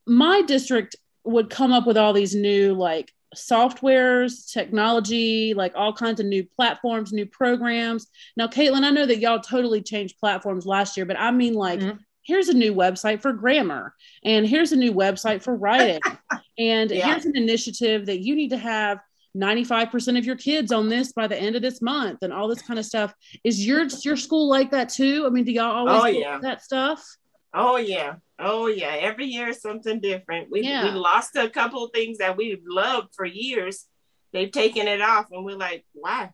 my district would come up with all these new like softwares, technology, like all kinds of new platforms, new programs. Now, Caitlin, I know that y'all totally changed platforms last year, but I mean, like, mm-hmm. here's a new website for grammar, and here's a new website for writing, <laughs> and yeah. here's an initiative that you need to have 95% of your kids on this by the end of this month, and all this kind of stuff. Is your your school like that too? I mean, do y'all always oh, yeah. that stuff? Oh yeah. Oh yeah. Every year something different. We yeah. we lost a couple of things that we've loved for years. They've taken it off and we're like, why?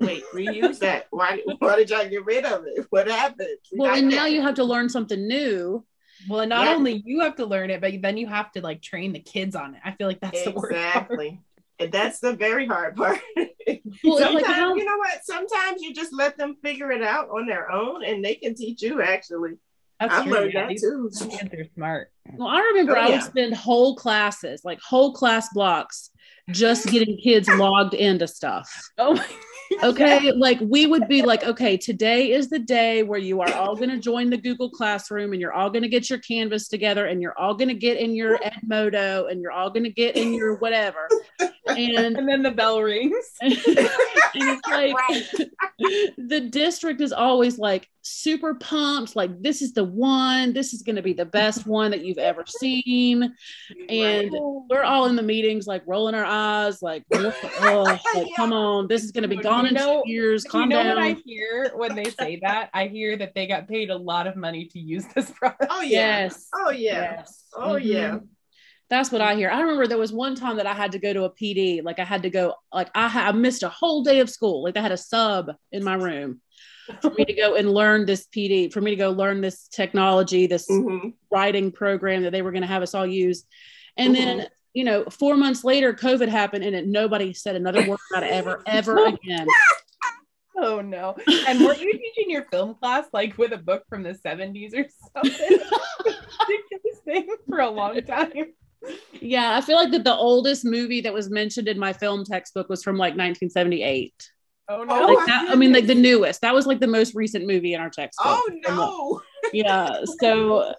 Wait, reuse that. Why <laughs> why did y'all get rid of it? What happened? We well, and now you have to learn something new. Well, and not yeah. only you have to learn it, but then you have to like train the kids on it. I feel like that's exactly. the worst Exactly. And that's the very hard part. <laughs> well, sometimes, like you know what? Sometimes you just let them figure it out on their own and they can teach you actually. That's I've true. learned yeah, that too. Kids are smart. Well, I remember oh, I would spend whole classes, like whole class blocks, just getting kids logged into stuff. Oh my okay yeah. <laughs> like we would be like okay today is the day where you are all going to join the google classroom and you're all going to get your canvas together and you're all going to get in your edmodo and you're all going to get in your whatever. And, and then the bell rings. <laughs> And it's like <laughs> the district is always like super pumped like this is the one this is going to be the best one that you've ever seen. And we're all in the meetings like rolling our eyes like, oh, like come on this is going to be gone in know, two calm you know down what i hear when they say that i hear that they got paid a lot of money to use this <laughs> product oh yeah. yes oh yeah yes. oh mm-hmm. yeah that's what I hear. I remember there was one time that I had to go to a PD. Like I had to go, like I, I missed a whole day of school. Like I had a sub in my room for me to go and learn this PD, for me to go learn this technology, this mm-hmm. writing program that they were going to have us all use. And mm-hmm. then you know, four months later, COVID happened and it, nobody said another word about it ever, ever <laughs> again. Oh no. And were you teaching your film class like with a book from the 70s or something? <laughs> <laughs> Ridiculous thing for a long time. Yeah, I feel like that the oldest movie that was mentioned in my film textbook was from like 1978. Oh Oh, no. Like that, I mean, like the newest. That was like the most recent movie in our textbook. Oh From the- no. yeah. So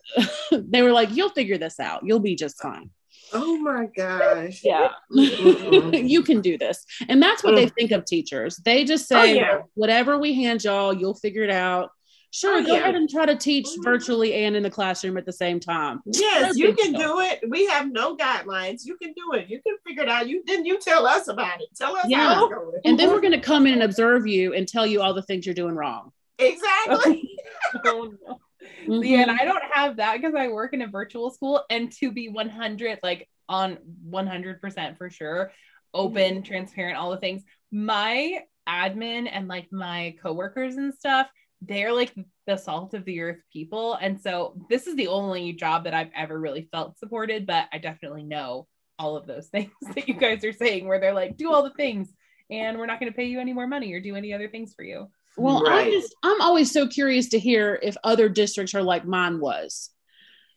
they were like, "You'll figure this out. You'll be just fine." Oh my gosh. Yeah, you can do this, and that's what they think of teachers. They just Oh, say, yeah. "Whatever we hand y'all, you'll figure it out." Sure, Oh, go yeah. ahead and try to teach Mhm. virtually and in the classroom at the same time. Yes, you can do it. We have no guidelines. You can do it. You can figure it out. You didn't you tell us about it. Tell us Yeah. how it's going. And then we're going to come in and observe you and tell you all the things you're doing wrong. Exactly. <laughs> Oh, no. Mhm. Yeah, and I don't have that because I work in a virtual school and to be 100, like on 100% for sure, open, transparent, all the things. My admin and like my coworkers and stuff, they're like the salt of the earth people. And so this is the only job that I've ever really felt supported, but I definitely know all of those <laughs> things that you guys are saying where they're like, do all the things and we're not going to pay you any more money or do any other things for you. Well, I'm just I'm always so curious to hear if other districts are like mine was.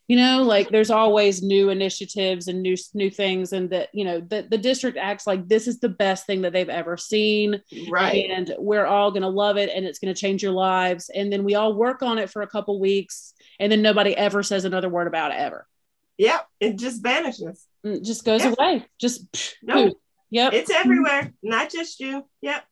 You know, like there's always new initiatives and new new things, and that you know the the district acts like this is the best thing that they've ever seen, right. and we're all gonna love it, and it's gonna change your lives, and then we all work on it for a couple weeks, and then nobody ever says another word about it ever. Yep. It just vanishes. It just goes Yeah. away. Just No. poof. Yep. It's everywhere. Not just you. Yep.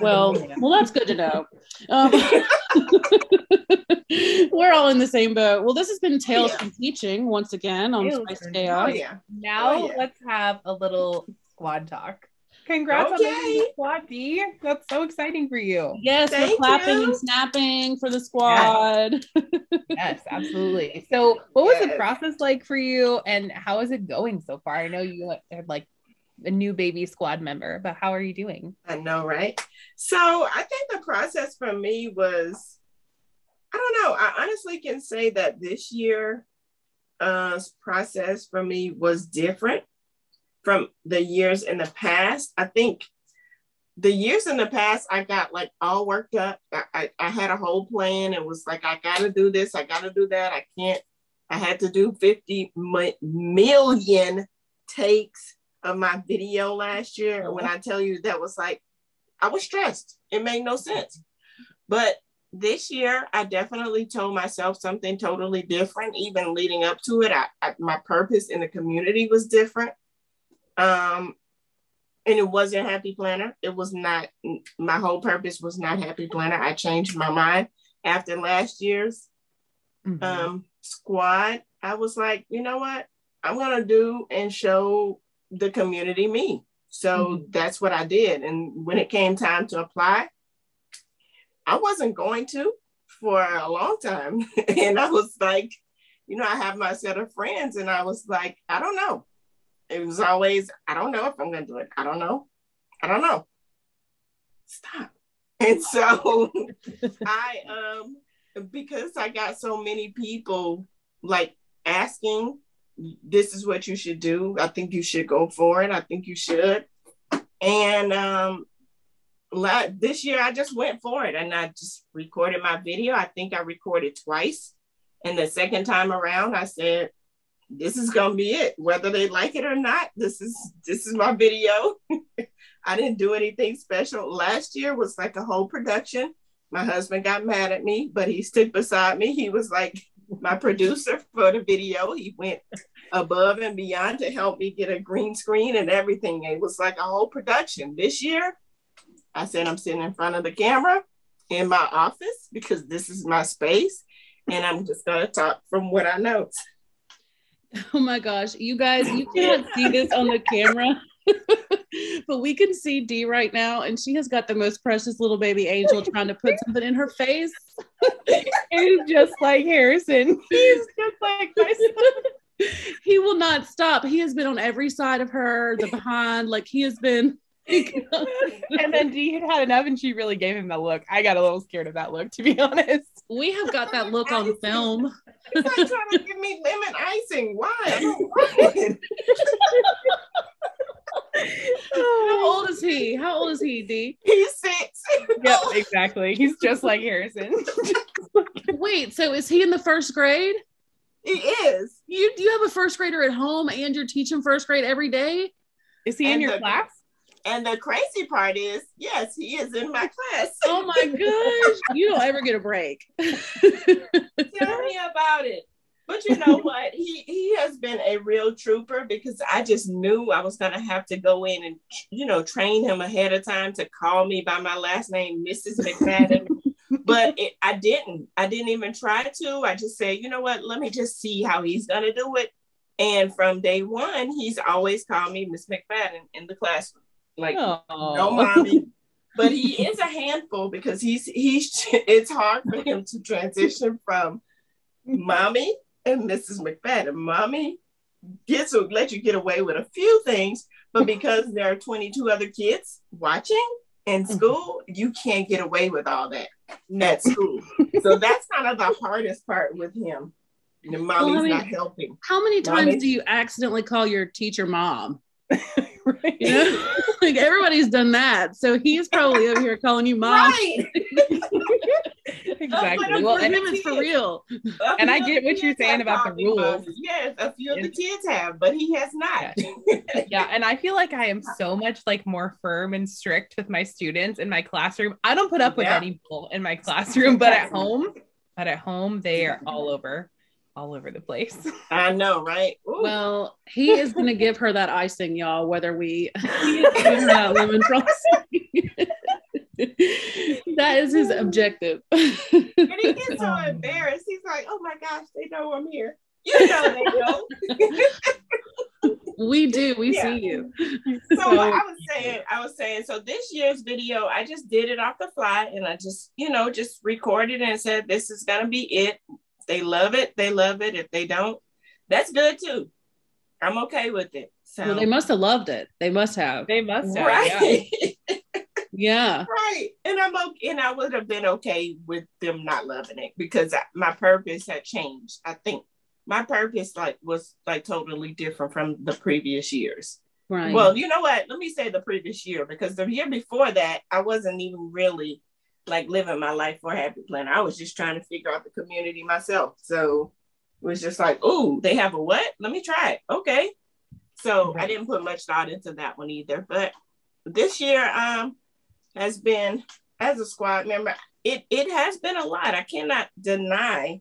Well, well, that's good to know. Um, <laughs> we're all in the same boat. Well, this has been Tales Yeah. from Teaching once again on Tales Spice from Oh yeah. Now Oh, yeah. let's have a little squad talk. Congrats on the squad D. That's so exciting for you. Yes, we're clapping you. and snapping for the squad. <laughs> Yes, absolutely. So, what was the process like for you, and how is it going so far? I know you had like a new baby squad member, but how are you doing? I know, right? So I think the process for me was, I don't know. I honestly can say that this year, uh, process for me was different from the years in the past. I think the years in the past, I got like all worked up. I, I, I had a whole plan It was like, I got to do this, I got to do that. I can't. I had to do 50 mi- million takes of my video last year. And when I tell you that was like, I was stressed. It made no sense. But this year, I definitely told myself something totally different. Even leading up to it, I, I, my purpose in the community was different. Um, and it wasn't Happy Planner. It was not, my whole purpose was not Happy Planner. I changed my mind after last year's Mm-hmm. um, squad. I was like, you know what? I'm going to do and show the community me. So that's what I did. And when it came time to apply, I wasn't going to for a long time. <laughs> and I was like, you know, I have my set of friends, and I was like, I don't know. It was always, I don't know if I'm going to do it. I don't know. I don't know. Stop. <laughs> And so <laughs> I, um, because I got so many people like asking, this is what you should do. I think you should go for it. I think you should. And um, this year I just went for it and I just recorded my video. I think I recorded twice. And the second time around, I said, this is gonna be it. Whether they like it or not, this is this is my video. <laughs> I didn't do anything special. Last year was like a whole production. My husband got mad at me, but he stood beside me. He was like my producer for the video. He went above and beyond to help me get a green screen and everything. It was like a whole production. This year, I said I'm sitting in front of the camera in my office because this is my space. And I'm just gonna talk from what I know. Oh my gosh, you guys, you cannot see this on the camera. <laughs> but we can see Dee right now, and she has got the most precious little baby angel trying to put something in her face. <laughs> He's just like Harrison. He's just like my son. <laughs> he will not stop. He has been on every side of her, the behind, like he has been and then Dee had had enough and she really gave him that look. I got a little scared of that look, to be honest. We have got that look on film. It's like trying to give me lemon icing. Why? I don't want it. How oh. old is he? How old is he, D? He's six. Yep, <laughs> exactly. He's just like Harrison. <laughs> Wait, so is he in the first grade? He is. You you have a first grader at home and you're teaching first grade every day? Is he in your the- class? And the crazy part is, yes, he is in my class. Oh my gosh. You don't ever get a break. <laughs> Tell me about it. But you know what? He he has been a real trooper because I just knew I was gonna have to go in and you know train him ahead of time to call me by my last name, Mrs. McFadden. but it, I didn't. I didn't even try to. I just said, you know what? Let me just see how he's gonna do it. And from day one, he's always called me Miss McFadden in the classroom. Like Oh, no mommy. But he is a handful because he's he's <laughs> it's hard for him to transition from mommy and Mrs. McFadden. Mommy gets to let you get away with a few things, but <laughs> because there are 22 other kids watching in mm-hmm. school, you can't get away with all that at <laughs> school. so that's kind of the hardest part with him. The mommy's Well, I mean- not helping. How many times Mommy. do you accidentally call your teacher mom? <laughs> right. You <laughs> know? like everybody's done that. So he's probably over here calling you mom. Right. <laughs> exactly. But Well, and him, it's for real. A And I get what you're saying about the rules. mommy. Yes, a few of the kids have, but he has not. yeah, and I feel like I am so much like more firm and strict with my students in my classroom. I don't put up with Yeah. any bull in my classroom, but at home, but at home they are all over, all over the place. <laughs> I know, right? Ooh. Well, he is going to give her that icing, y'all, whether we he is giving her that lemon frosting. that is his objective. and he gets so <laughs> embarrassed. He's like, "Oh my gosh, they know I'm here." You know they know. we do. We Yeah. see you. so I was saying, I was saying, so this year's video, I just did it off the fly, and I just, you know, just recorded and said, "This is gonna be it." If they love it, they love it. If they don't, that's good too. I'm okay with it. So Well, they must have loved it. They must have. They must have, yeah. right. <laughs> Yeah. Right. And I'm okay. And I would have been okay with them not loving it because I, my purpose had changed. I think my purpose like was like totally different from the previous years. Right. Well, you know what? Let me say the previous year because the year before that, I wasn't even really like living my life for Happy Planner. I was just trying to figure out the community myself. So it was just like, oh, they have a what? Let me try it. Okay. So I didn't put much thought into that one either. But this year um has been as a squad member, it it has been a lot. I cannot deny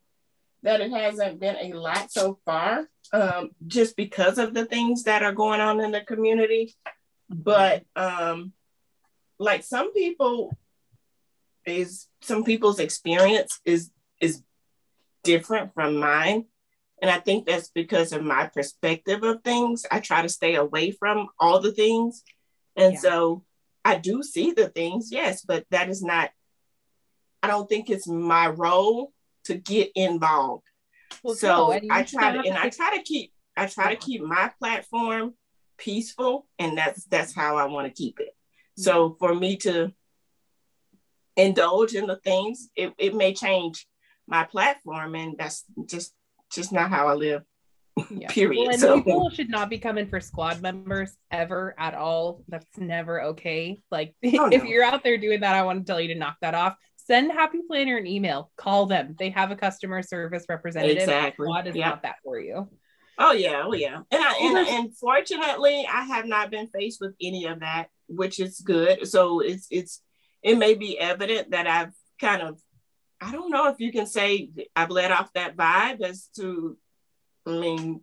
that it hasn't been a lot so far, um, just because of the things that are going on in the community. But um, like some people is some people's experience is is different from mine. And I think that's because of my perspective of things. I try to stay away from all the things. And Yeah. so I do see the things, yes, but that is not, I don't think it's my role to get involved. Well, so no, I try to, and I try to keep, I try to keep my platform peaceful, and that's that's how I want to keep it. So for me to indulge in the things, it, it may change my platform, and that's just just not how I live. Yeah. <laughs> Period. Well, and So- people should not be coming for squad members ever at all. That's never okay. Like <laughs> Oh, if no. you're out there doing that, I want to tell you to knock that off. Send Happy Planner an email. Call them. They have a customer service representative. Exactly. Squad is Yeah. not that for you. Oh yeah, oh yeah. And I and, and fortunately I have not been faced with any of that, which is good. So it's it's it may be evident that I've kind of I don't know if you can say I've let off that vibe as to I mean,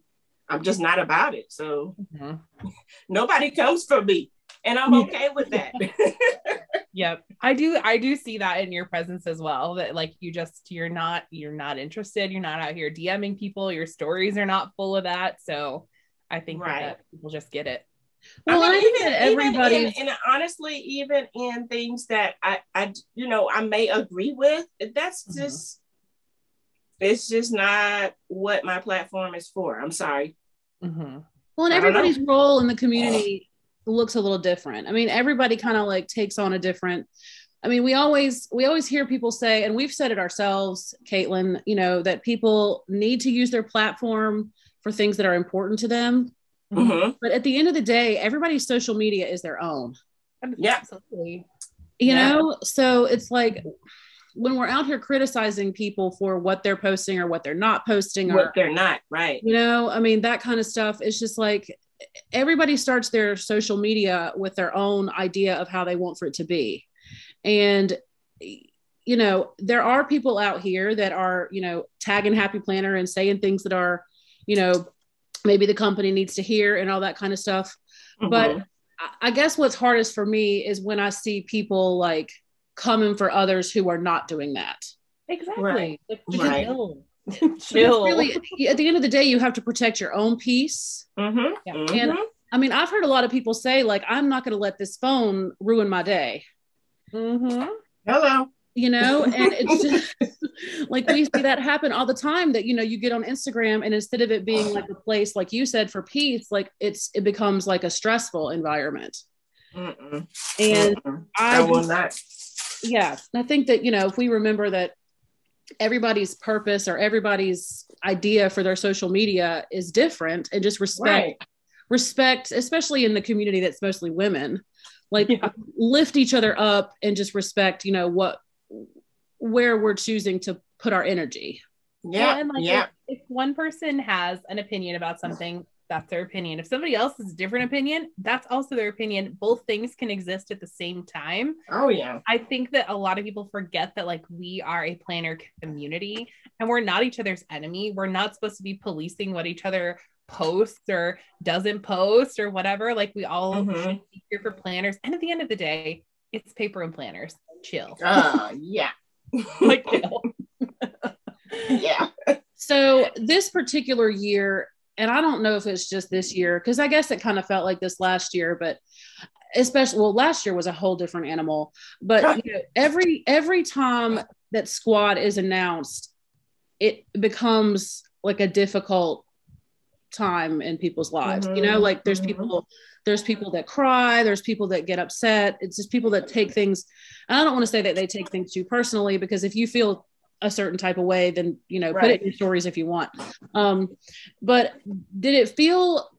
I'm just not about it. So mm-hmm. nobody comes for me. And I'm okay with that. <laughs> <laughs> Yep. I do I do see that in your presence as well. That like you just you're not you're not interested. You're not out here DMing people. Your stories are not full of that. So I think that Right. that people just get it. Well, I I, mean, think even, that even in, and honestly, even in things that I, I, you know, I may agree with, that's Mhm. just, it's just not what my platform is for. I'm sorry. Mhm. well, and I don't know. everybody's role in the community looks a little different. I mean, everybody kind of like takes on a different I mean, we always we always hear people say, and we've said it ourselves, Caitlin, you know, that people need to use their platform for things that are important to them. Mm-hmm. But at the end of the day, everybody's social media is their own. Yeah, absolutely. You yeah. know, so it's like when we're out here criticizing people for what they're posting or what they're not posting or what they're not, right? You know, I mean, that kind of stuff. It's just like everybody starts their social media with their own idea of how they want for it to be. And you know, there are people out here that are, you know, tagging Happy Planner and saying things that are, you know, maybe the company needs to hear and all that kind of stuff. Mm-hmm. But I guess what's hardest for me is when I see people like coming for others who are not doing that. Exactly. Right. right. Chill. Really, at the end of the day, you have to protect your own peace. Mm-hmm. Yeah. Mm-hmm. And I mean, I've heard a lot of people say, like, I'm not going to let this phone ruin my day. Mm-hmm. Hello. You know, <laughs> and it's just like we see that happen all the time that, you know, you get on Instagram and instead of it being like a place, like you said, for peace, like it's, it becomes like a stressful environment. Mm-mm. And Mm-mm. I, I will not. Yeah. I think that, you know, if we remember that everybody's purpose or everybody's idea for their social media is different and just respect right. respect especially in the community that's mostly women like yeah. lift each other up and just respect you know what where we're choosing to put our energy yeah and like yeah. If, if one person has an opinion about something that's their opinion if somebody else has a different opinion that's also their opinion both things can exist at the same time oh yeah i think that a lot of people forget that like we are a planner community and we're not each other's enemy we're not supposed to be policing what each other posts or doesn't post or whatever. Like we all mm-hmm. here for planners. And at the end of the day, it's paper and planners. Chill. <laughs> Uh, yeah. <laughs> like yeah. So this particular year, and I don't know if it's just this year, because I guess it kind of felt like this last year, but especially well, last year was a whole different animal. But you know, every every time that squad is announced, it becomes like a difficult time in people's lives mm-hmm. you know like there's mm-hmm. people there's people that cry there's people that get upset it's just people that take things i don't want to say that they take things too personally because if you feel a certain type of way then you know right. put it in your stories if you want um but did it feel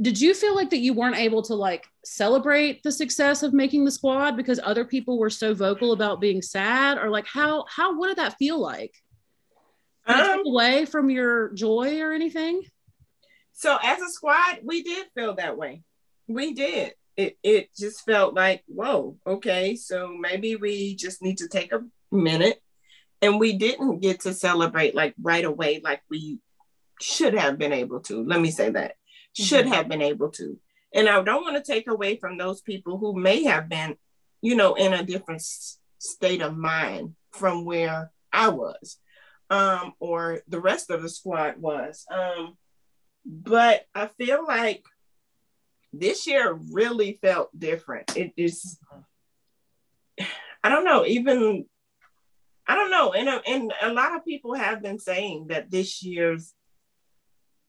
did you feel like that you weren't able to like celebrate the success of making the squad because other people were so vocal about being sad or like how how what did that feel like um, away from your joy or anything so as a squad, we did feel that way. We did. It it just felt like, whoa, okay, so maybe we just need to take a minute. And we didn't get to celebrate like right away, like we should have been able to. Let me say that. Should mm-hmm. have been able to. And I don't want to take away from those people who may have been, you know, in a different state of mind from where I was, um, or the rest of the squad was. Um, but I feel like this year really felt different. It is, I don't know, even, I don't know. And, and a lot of people have been saying that this year's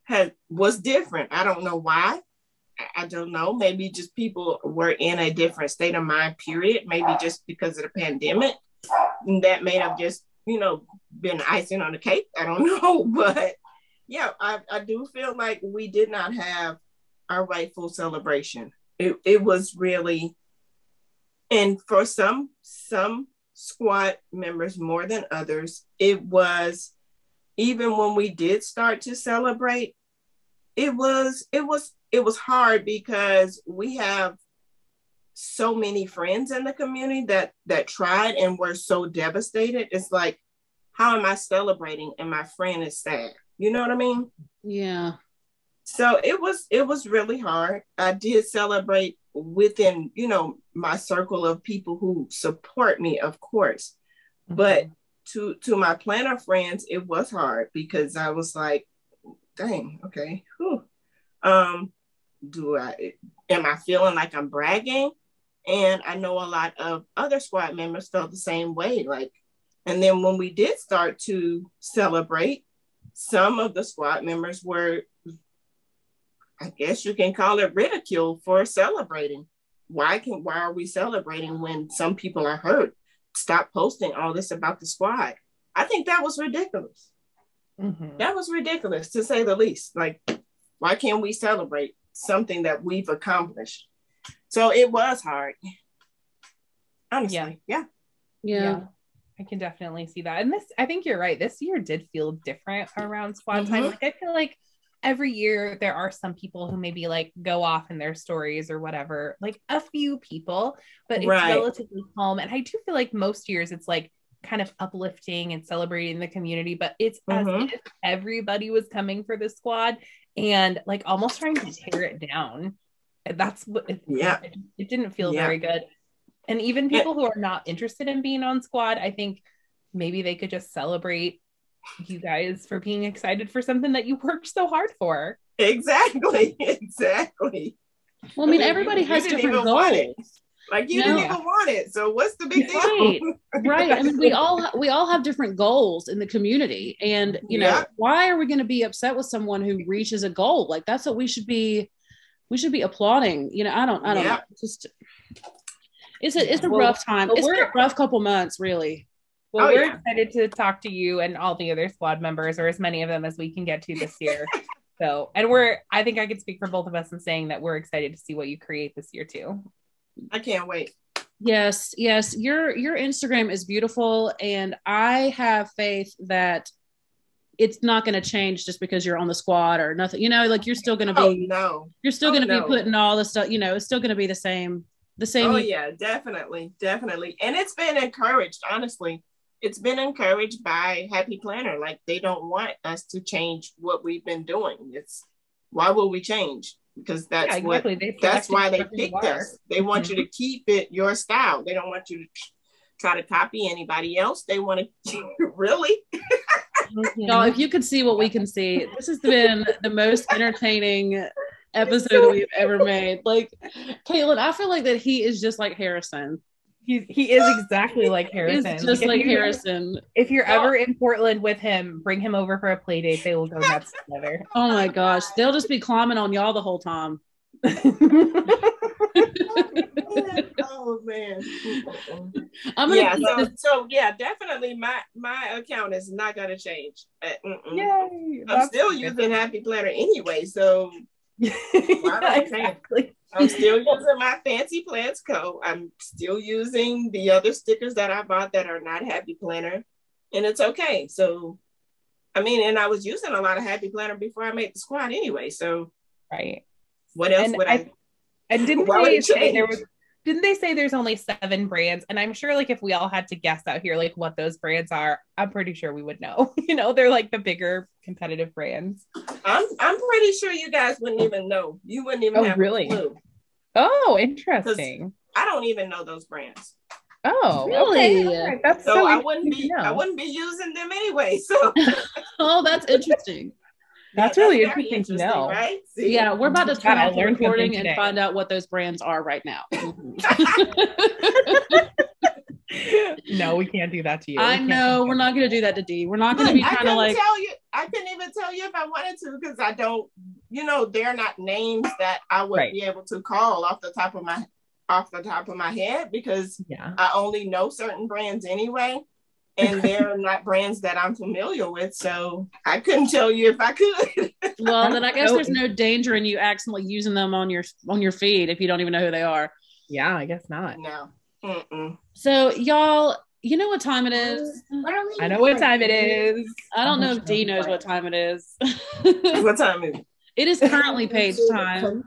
had was different. I don't know why. I don't know. Maybe just people were in a different state of mind, period. Maybe just because of the pandemic. That may have just, you know, been icing on the cake. I don't <laughs> know. But yeah, I, I do feel like we did not have our rightful celebration. It, it was really, and for some some squad members more than others, it was even when we did start to celebrate, it was it was it was hard because we have so many friends in the community that that tried and were so devastated. It's like, how am I celebrating and my friend is sad? You know what I mean? Yeah. So it was it was really hard. I did celebrate within, you know, my circle of people who support me, of course. Mm-hmm. But to to my planner friends, it was hard because I was like, dang, okay. Whew. Um, do I am I feeling like I'm bragging? And I know a lot of other squad members felt the same way. Like, and then when we did start to celebrate, some of the squad members were I guess you can call it ridicule for celebrating. Why can why are we celebrating when some people are hurt? Stop posting all this about the squad. I think that was ridiculous. Mm-hmm. That was ridiculous to say the least. Like, why can't we celebrate something that we've accomplished? So it was hard. Honestly, yeah. yeah. Yeah. yeah. I can definitely see that. And this, I think you're right. This year did feel different around squad mm-hmm. time. Like, I feel like every year there are some people who maybe like go off in their stories or whatever, like a few people, but it's right. relatively calm. And I do feel like most years it's like kind of uplifting and celebrating the community, but it's mm-hmm. as if everybody was coming for the squad and like almost trying to tear it down. That's what it, yeah. It, it didn't feel yeah. very good. And even people who are not interested in being on squad, I think maybe they could just celebrate you guys for being excited for something that you worked so hard for. Exactly. <laughs> Exactly. Well, I mean, everybody has different goals. Like you no. didn't even want it. So what's the big deal? Right. right. I mean, we <laughs> all we all have different goals in the community. And you know, yeah. why are we going to be upset with someone who reaches a goal? Like that's what we should be we should be applauding. You know, I don't I don't yeah. know. Just it's a it's a well, rough time. It's a rough couple months, really. Well, oh, we're yeah. excited to talk to you and all the other squad members, or as many of them as we can get to this year. <laughs> so, and we're, I think I could speak for both of us in saying that we're excited to see what you create this year too. I can't wait. Yes, yes. Your your Instagram is beautiful, and I have faith that it's not going to change just because you're on the squad or nothing. You know, like you're still going to be. Oh, no. You're still oh, going to no. be putting all the stuff. You know, it's still going to be the same. The same. Oh yeah, definitely, definitely, and it's been encouraged. Honestly, it's been encouraged by Happy Planner. Like they don't want us to change what we've been doing. It's why will we change? Because that's yeah, exactly. what that's why they picked us. They want mm-hmm. you to keep it your style. They don't want you to try to copy anybody else. They want to <laughs> really. Y'all, if you could see what we can see, this has been the most entertaining episode we've ever made. Like, Caitlin, I feel like that he is just like Harrison. He, he is exactly like <laughs> Harrison. He's just like, like Harrison. If you're ever in Portland with him, bring him over for a play date. They will go nuts together. <laughs> Oh my gosh. They'll just be climbing on y'all the whole time. <laughs> oh man. I'm gonna yeah, so, so, yeah, definitely my my account is not gonna change. Uh, Yay, I'm still using Happy Planner anyway, so yeah, exactly. I'm <laughs> still using my fancy plans code. I'm still using the other stickers that I bought that are not Happy Planner, and it's okay. So, I mean, and I was using a lot of Happy Planner before I made the squad anyway. So, right. What else and would I? I and didn't they say there was? Didn't they say there's only seven brands? And I'm sure, like, if we all had to guess out here, like, what those brands are, I'm pretty sure we would know. <laughs> you know, they're like the bigger competitive brands. I'm I'm pretty sure you guys wouldn't even know. You wouldn't even oh, have really? a clue. Oh, interesting. I don't even know those brands. Oh, really? Okay. That's so, so I wouldn't be I wouldn't be using them anyway. So <laughs> oh, that's interesting. That's yeah, really that's interesting, interesting, to know. Right? See? Yeah, we're about to turn off the recording and find out what those brands are right now. Mm-hmm. <laughs> no, we can't do that to you. I know we're not going to do that to D. We're not going to be trying to like tell you. I couldn't even tell you if I wanted to because I don't. You know, they're not names that I would right. be able to call off the top of my off the top of my head because yeah. I only know certain brands anyway, and they're not brands that I'm familiar with. So I couldn't tell you if I could. <laughs> well, then I guess there's no danger in you accidentally using them on your on your feed if you don't even know who they are. Yeah, I guess not. No. Mm-mm. So y'all, you know what time it is? I know what time it is. I don't know if D knows what time it is. <laughs> what time is it? It is currently page time.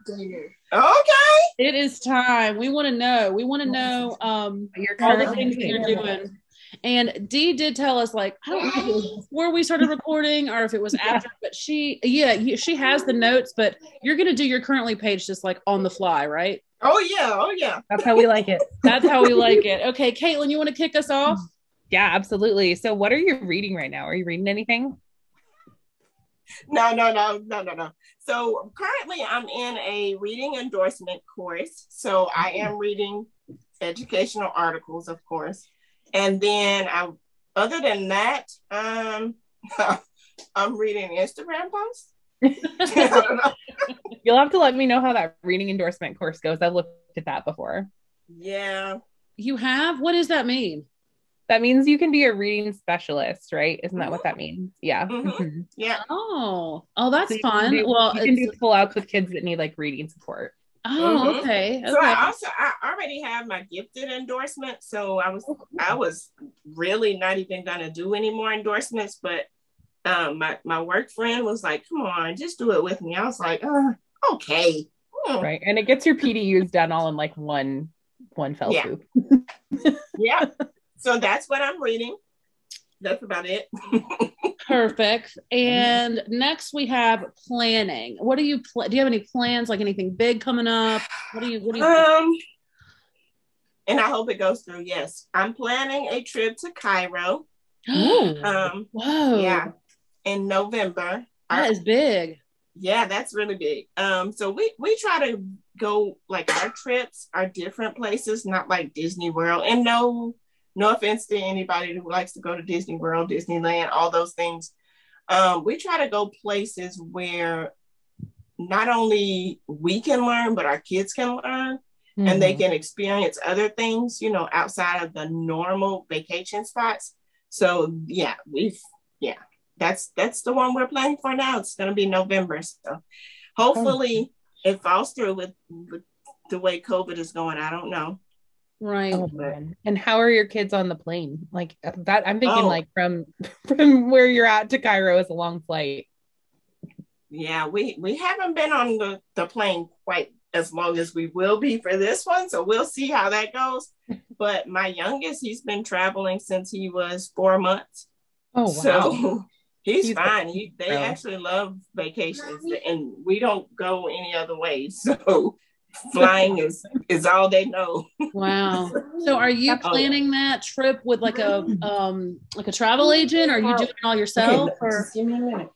Okay. It is time. We want to know. We want to know um all the things that you're doing. And Dee did tell us, like, I don't know before we started recording or if it was <laughs> after, but she, yeah, she has the notes, but you're going to do your currently page just like on the fly, right? Oh yeah, oh yeah. That's how we like it. That's how we like it. Okay, Caitlin, you want to kick us off? Yeah, absolutely. So, what are you reading right now? Are you reading anything? No, no, no, no, no, no. So currently, I'm in a reading endorsement course. So I am reading educational articles, of course, and then I. Other than that, um, <laughs> I'm reading Instagram posts. <laughs> You'll have to let me know how that reading endorsement course goes. I've looked at that before. Yeah. You have? What does that mean? That means you can be a reading specialist, right? Isn't that what that means? Yeah. Mhm. Mhm. Yeah. Oh, oh, that's So fun. do- well, you can do pull outs with kids that need like reading support. Oh, Mhm. okay. So okay. I also I already have my gifted endorsement. So I was I was really not even gonna do any more endorsements, but um my, my work friend was like, come on, just do it with me. I was like, uh, okay. Hmm. Right. And it gets your PDUs done all in like one one fell Yeah. swoop. <laughs> Yeah. so that's what I'm reading. That's about it. Perfect. <laughs> And next we have planning. What do you pl- do? You have any plans? Like anything big coming up? What do you? What do you? um and I hope it goes through. Yes. I'm planning a trip to Cairo. <gasps> Um Whoa! yeah in November. that is big. Yeah, that's really big. Um, so we we try to go like our trips are different places, not like Disney World. And no, no offense to anybody who likes to go to Disney World, Disneyland, all those things. Um, we try to go places where not only we can learn, but our kids can learn and Mm-hmm. they can experience other things, you know, outside of the normal vacation spots. So yeah, we've yeah, that's that's the one we're planning for now. It's gonna be November. So hopefully it falls through with, with the way COVID is going. I don't know. Right. Oh, man. And how are your kids on the plane? Like uh, that, I'm thinking Oh. like from <laughs> from where you're at to Cairo is a long flight. Yeah, we we haven't been on the, the plane quite as long as we will be for this one. So we'll see how that goes. <laughs> But my youngest, he's been traveling since he was four months. Oh wow. So <laughs> he's, He's fine. He, they pro. actually love vacations, and we don't go any other way. So flying is is all they know. Wow. So are you Oh, planning that trip with like a um like a travel agent? Or are you doing it all yourself? Okay, or just give me a minute.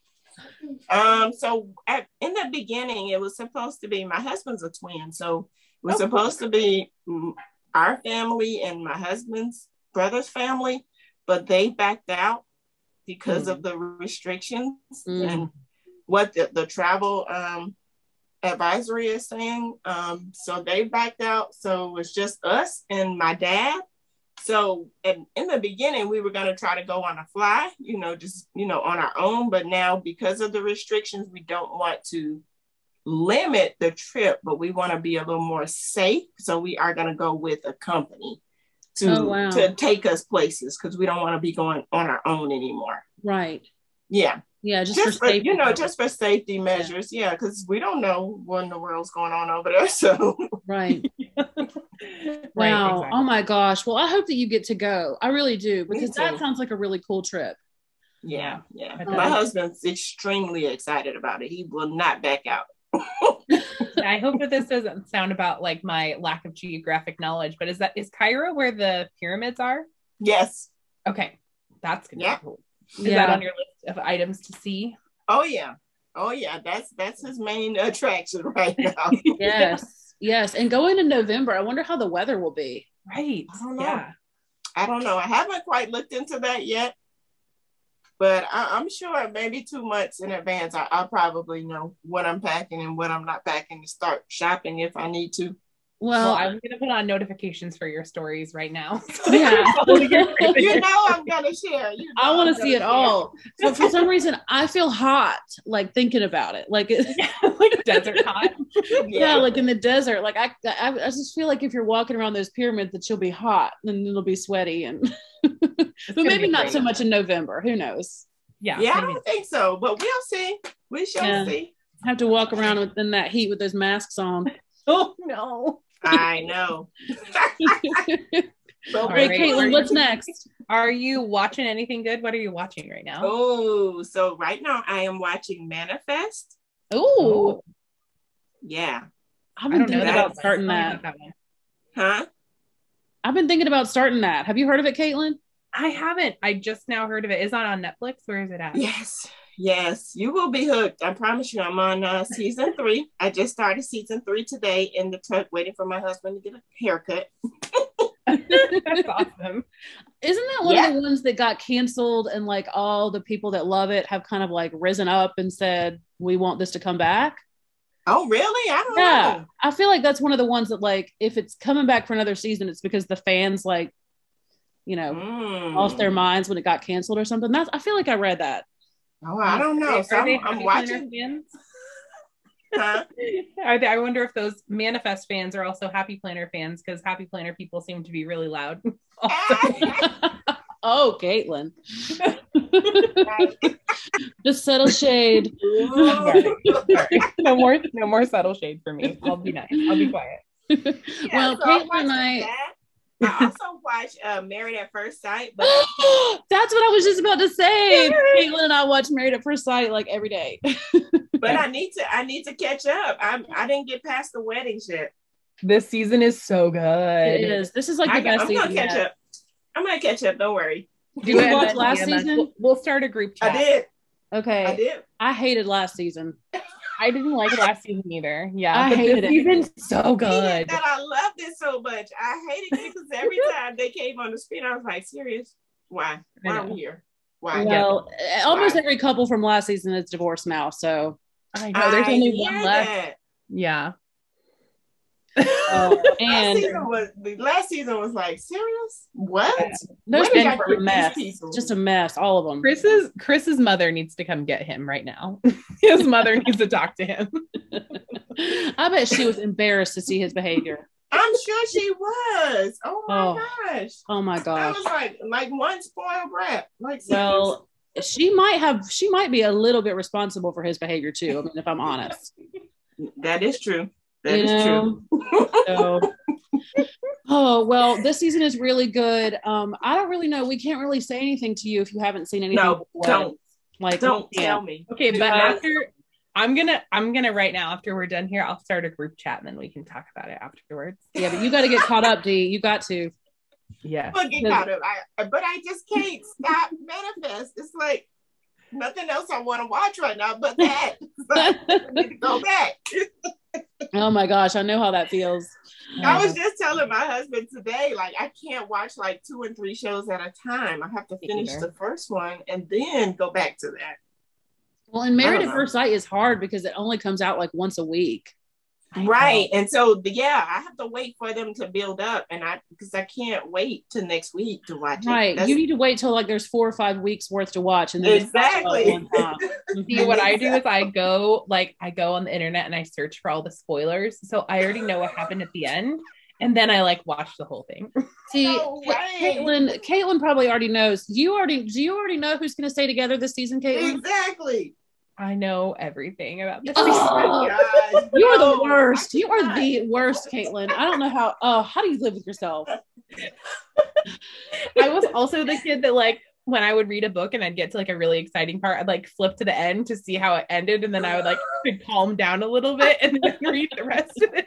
Um, so at, in the beginning, it was supposed to be my husband's a twin, so it was Oh. supposed to be mm, our family and my husband's brother's family, but they backed out because of the restrictions Mm. and what the, the travel um advisory is saying. Um, so they backed out. So it was just us and my dad. So in, in the beginning, we were going to try to go on a fly, you know, just, you know, on our own. But now, because of the restrictions, we don't want to limit the trip, but we want to be a little more safe. So we are going to go with a company to, Oh, wow. to take us places because we don't want to be going on our own anymore. right. Yeah Yeah, just, just for for, you know, just for safety measures. Yeah, because we don't know what in the world's going on over there. <laughs> So right. <laughs> Right, Wow. exactly. Oh my gosh. Well, I hope that you get to go. I really do because that sounds like a really cool trip. yeah, yeah. I My husband's extremely excited about it. He will not back out. <laughs> I hope that this doesn't sound about like my lack of geographic knowledge, but is that is Cairo where the pyramids are? Yes. Okay, that's gonna Yeah. be cool. Is yeah. that on your list of items to see? Oh yeah. Oh yeah. That's that's his main attraction <laughs> right now. <laughs> yes. Yes. And going in November, I wonder how the weather will be. Right. I don't know. Yeah. I don't know. I haven't quite looked into that yet. But I, I'm sure maybe two months in advance, I, I'll probably know what I'm packing and what I'm not packing to start shopping if I need to. Well, Well, I'm gonna put on notifications for your stories right now. <laughs> <laughs> Yeah. <laughs> you know I'm gonna share. You know I want to see it share. all. But for some reason, I feel hot like thinking about it. Like, it, like desert hot. yeah. like in the desert. Like I, I, I just feel like if you're walking around those pyramids, that you'll be hot and it'll be sweaty, and but maybe not great. so much in November. Who knows? Yeah. Yeah, I maybe. don't think so, but we'll see. We shall Yeah. see. Have to walk around with, in that heat with those masks on. Oh no. I know. <laughs> So All right. Caitlin, what's <laughs> next? Are you watching anything good? What are you watching right now? Oh, so right now I am watching Manifest. Ooh, oh. Yeah. I've been thinking about starting that. that. Huh? I've been thinking about starting that. Have you heard of it, Caitlin? I haven't. I just now heard of it. Is that on Netflix? Where is it at? Yes. Yes. You will be hooked. I promise you. I'm on uh, season three. I just started season three today in the truck waiting for my husband to get a haircut. That's awesome. Isn't that one Yeah. of the ones that got canceled and like all the people that love it have kind of like risen up and said, we want this to come back? Oh, really? I don't Yeah, know. I feel like that's one of the ones that like if it's coming back for another season, it's because the fans like, you know, Mm. lost their minds when it got canceled or something. That's I feel like I read that. Oh, I don't know. Are So they I'm, I'm watching. Planner fans? <laughs> Huh? Are they, I wonder if those manifest fans are also Happy Planner fans because Happy Planner people seem to be really loud. <laughs> <laughs> oh, Caitlin. Just subtle shade. Ooh. no more, no more subtle shade for me. I'll be nice. I'll be quiet. Yeah, well, so Caitlin and I that. I also watch uh, Married at First Sight, but <gasps> That's what I was just about to say. Caitlin and I watch Married at First Sight like every day. <laughs> but I need to I need to catch up. I'm I didn't get past the weddings yet. This season is so good. It is. This is like the I, best am season. gonna catch yet. up. I'm gonna catch up. Don't worry. Did you watch last season? We'll, we'll start a group chat. I did. Okay. I did. I hated last season. <laughs> I didn't like last season either. Yeah, I but hated it. season's so good. That I loved it so much. I hated it because every <laughs> time they came on the screen, I was like, serious? Why? Why are we here? Why? Well, almost Why? every couple from last season is divorced now. So, I know there's I only hear one left. that. Yeah. Uh, <laughs> last season was the last season was like serious. What? those What did people a mess. Just a mess. All of them. Chris's Chris's mother needs to come get him right now. <laughs> His mother <laughs> needs to talk to him. I bet she was embarrassed to see his behavior. I'm sure she was. Oh my Oh. gosh. Oh my That gosh. was like like one spoiled brat. Like Well, she might have. She might be a little bit responsible for his behavior too. I mean, if I'm honest. that is true. That you is know? So, oh well, this season is really good. Um, I don't really know. We can't really say anything to you if you haven't seen anything. No, before. don't like don't yeah. tell me. Okay, but Because- after I'm gonna I'm gonna right now after we're done here, I'll start a group chat and then we can talk about it afterwards. Yeah, but you got to get caught up, D. You got to. Yeah. But get caught up. I, but I just can't stop manifest. It's like nothing else I want to watch right now but that. <laughs> It's I need to go back. <laughs> Oh my gosh, I know how that feels. I was just telling my husband today, like I can't watch like two and three shows at a time. I have to finish either. the first one and then go back to that. Well, and Married at. First Sight is hard because it only comes out like once a week. Right. And so yeah, I have to wait for them to build up and I because I can't wait till next week to watch it. Right. That's- You need to wait till like there's four or five weeks worth to watch, and then it's all at exactly. <laughs> See what I do is I go like I go on the internet and I search for all the spoilers. So I already know what happened at the end. And then I like watch the whole thing. <laughs> See, No. Caitlin, Caitlin probably already knows. You already do you already know who's going to stay together this season, Caitlin? Exactly. I know everything about this. Oh <laughs> Oh. <laughs> You are the oh worst. You are the worst, Caitlin. I don't know how. Oh, how do you live with yourself? <laughs> I was also the kid that like when I would read a book and I'd get to like a really exciting part, I'd like flip to the end to see how it ended, and then I would like <gasps> could calm down a little bit and then read the rest of it.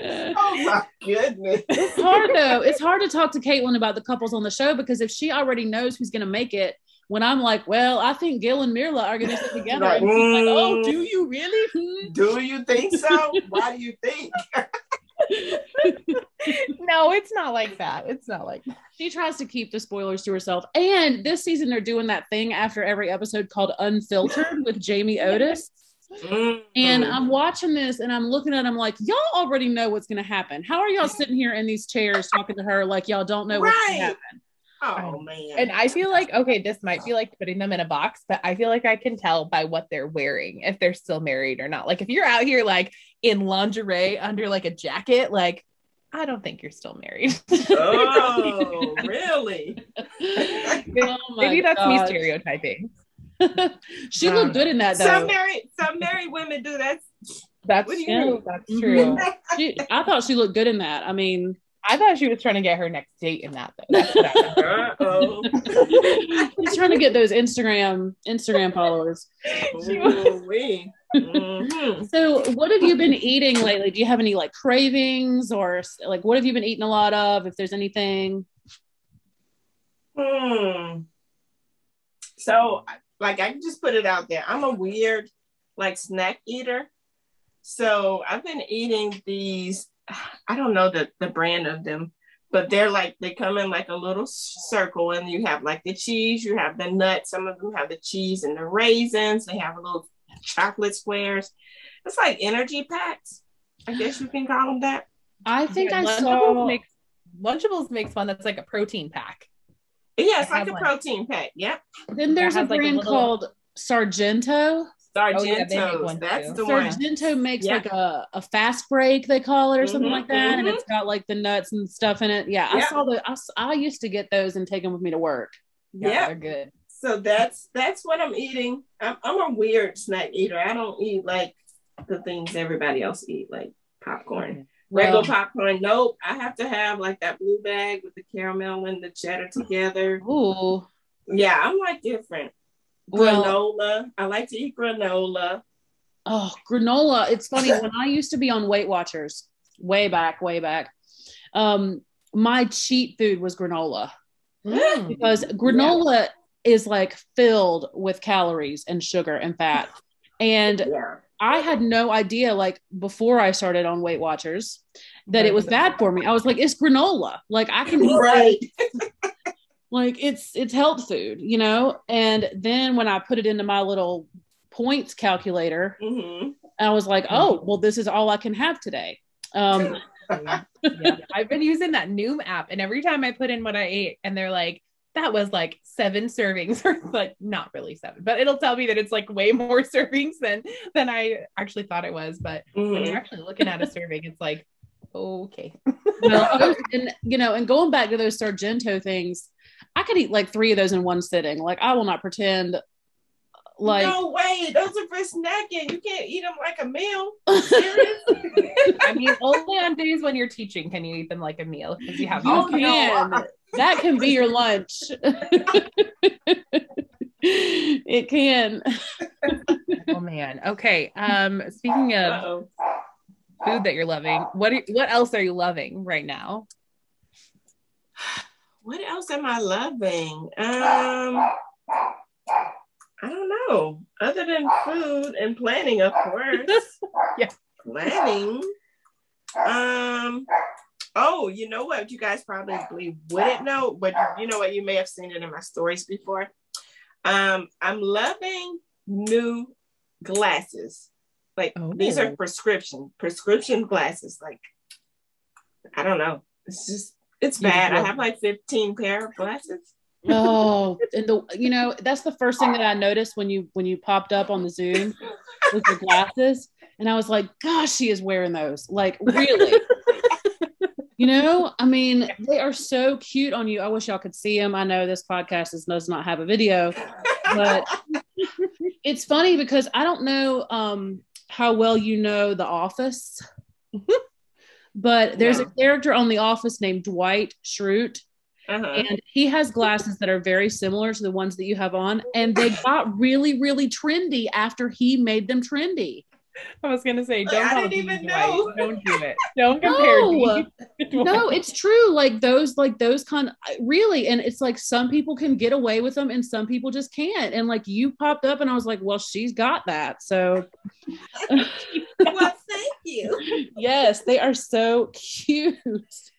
Oh my goodness. It's hard though. It's hard to talk to Caitlin about the couples on the show because if she already knows who's going to make it, when I'm like, well, I think Gil and Myrla are going to sit <laughs> together, Right. and like, oh, do you really? <laughs> Do you think so? Why do you think? <laughs> No, it's not like that. It's not like that. She tries to keep the spoilers to herself. And this season, they're doing that thing after every episode called Unfiltered with Jamie Otis. Mm. And I'm watching this and I'm looking at them like, y'all already know what's going to happen. How are y'all sitting here in these chairs talking to her like y'all don't know what's going to happen? Oh man. And I feel like okay, this might be like putting them in a box, but I feel like I can tell by what they're wearing if they're still married or not. Like if you're out here like in lingerie under like a jacket, like I don't think you're still married. <laughs> oh, really? <laughs> Oh Maybe that's me stereotyping. <laughs> she looked good in that Some married some married women do that. That's What do you true. That's true. She, I thought she looked good in that. I mean, I thought she was trying to get her next date in that though. That's <laughs> Uh-oh. <laughs> she's trying to get those Instagram Instagram followers. Ooh-wee. Mhm. So, what have you been eating lately? Do you have any like cravings or like what have you been eating a lot of? If there's anything, Hmm. So, like, I can just put it out there. I'm a weird, like, snack eater. So, I've been eating these. I don't know the the brand of them, but they're like they come in like a little circle, and you have like the cheese, you have the nuts. Some of them have the cheese and the raisins. They have a little chocolate squares. It's like energy packs. I guess you can call them that. I think Yeah, I Lunchables saw. makes Lunchables makes one that's like a protein pack. Yeah, it's I like a one. protein pack. Yep. then there's a has, like, a brand little- called Sargento. Sargentos. Oh, yeah, they make one That's too. the one. Sargento makes Yeah. like a, a fast break, they call it, or something Mhm, like that. And mhm. it's got like the nuts and stuff in it. Yeah, I saw the, I used to get those and take them with me to work. Yeah, Yeah. they're good. So that's that's what I'm eating. I'm, I'm a weird snack eater. I don't eat like the things everybody else eat, like popcorn. Regular Well, popcorn. Nope. I have to have like that blue bag with the caramel and the cheddar together. ooh, Yeah, I'm like different. Well- granola. I like to eat granola. oh, granola. It's funny when I used to be on Weight Watchers, way back, way back. Um, my cheat food was granola Mm. because granola is like filled with calories and sugar and fat. And Yeah. I had no idea, like before I started on Weight Watchers, that it was bad for me. I was like, it's granola. Like I can eat. Right. <laughs> Like it's it's health food, you know. And then when I put it into my little points calculator, hmm I was like, oh, well, this is all I can have today. Um, <laughs> yeah. I've been using that Noom app, and every time I put in what I ate, and they're like, that was like seven servings, <laughs> or like not really seven, but it'll tell me that it's like way more <laughs> servings than than I actually thought it was. But when you're actually looking at a serving, it's like, okay. well, and you know, and going back to those Sargento things, I could eat like three of those in one sitting. Like I will not pretend like no way, those are for snacking. You can't eat them like a meal. Serious? I mean, only on days when you're teaching can you eat them like a meal because you have you Oh, no. can. That can be your lunch. it can. Oh man. Okay. Um, speaking of Uh-oh. food that you're loving, what are, what else are you loving right now? What else am I loving? Um, I don't know. Other than food and planning, of course. <laughs> Yeah. Planning. Um. Oh, you know what? You guys probably wouldn't know, but you know what? You may have seen it in my stories before. Um, I'm loving new glasses. Like these are Oh. prescription prescription glasses. Like I don't know. It's just it's bad. I have like 15 pair of glasses. Oh, and the you know that's the first thing that I <laughs> noticed when you when you popped up on the Zoom with your glasses, and I was like, "Gosh, she is wearing those! Like, really? you know? I mean, they are so cute on you. I wish y'all could see them. I know this podcast is, does not have a video, but <laughs> it's funny because I don't know um, how well you know The Office, <laughs> but there's a character on The Office named Dwight Schrute Uh-huh. and he has glasses that are very similar to the ones that you have on and they got really really trendy after he made them trendy I was gonna say, don't I call didn't even Dwight. know. Don't do it. Don't compare No. Dee to <laughs> no it's true like those like those kind really and it's like some people can get away with them and some people just can't and like you popped up and i was like well she's got that so <laughs> well, thank you. <laughs> yes they are so cute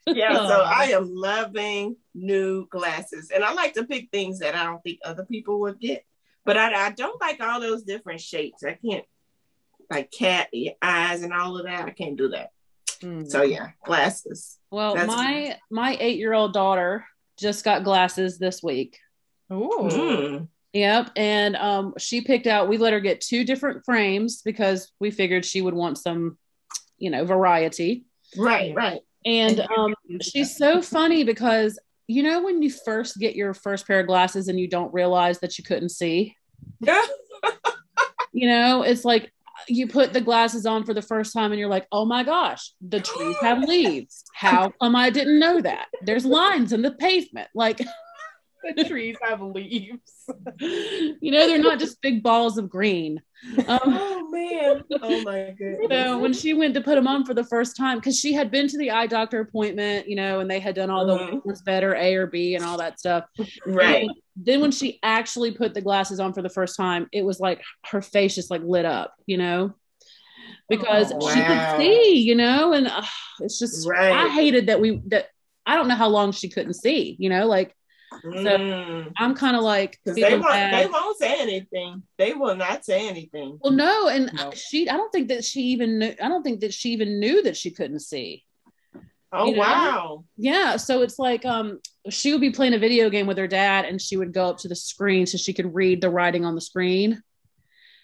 Yeah, so I am loving new glasses. And I like to pick things that I don't think other people would get. But I, I don't like all those different shapes. I can't like cat eyes and all of that. I can't do that. So yeah, glasses. well That's- my my eight year old daughter just got glasses this week Ooh. Mm. Yep. And um, she picked out, we let her get two different frames because we figured she would want some, you know, variety. Right, right. And um, <laughs> she's so funny because, you know, when you first get your first pair of glasses and you don't realize that you couldn't see, <laughs> you know, it's like you put the glasses on for the first time and you're like, oh my gosh, the trees have leaves. How come I didn't know that? There's lines in the pavement. Like, <laughs> the trees have leaves. <laughs> you know, they're not just big balls of green. Um, oh man. Oh my goodness. so when she went to put them on for the first time, because she had been to the eye doctor appointment, you know, and they had done all the Mhm. what's better A or B and all that stuff. right. And then when she actually put the glasses on for the first time, it was like her face just like lit up, you know, because Oh, she could see, you know, and uh, it's just Right. I hated that we that I don't know how long she couldn't see, you know, like Mm. I'm kind of like they won't, bad. they won't say anything. They will not say anything. well, no, and No. she, I don't think that she even knew, I don't think that she even knew that she couldn't see. Oh you know? wow. Yeah. So it's like, um, she would be playing a video game with her dad and she would go up to the screen so she could read the writing on the screen.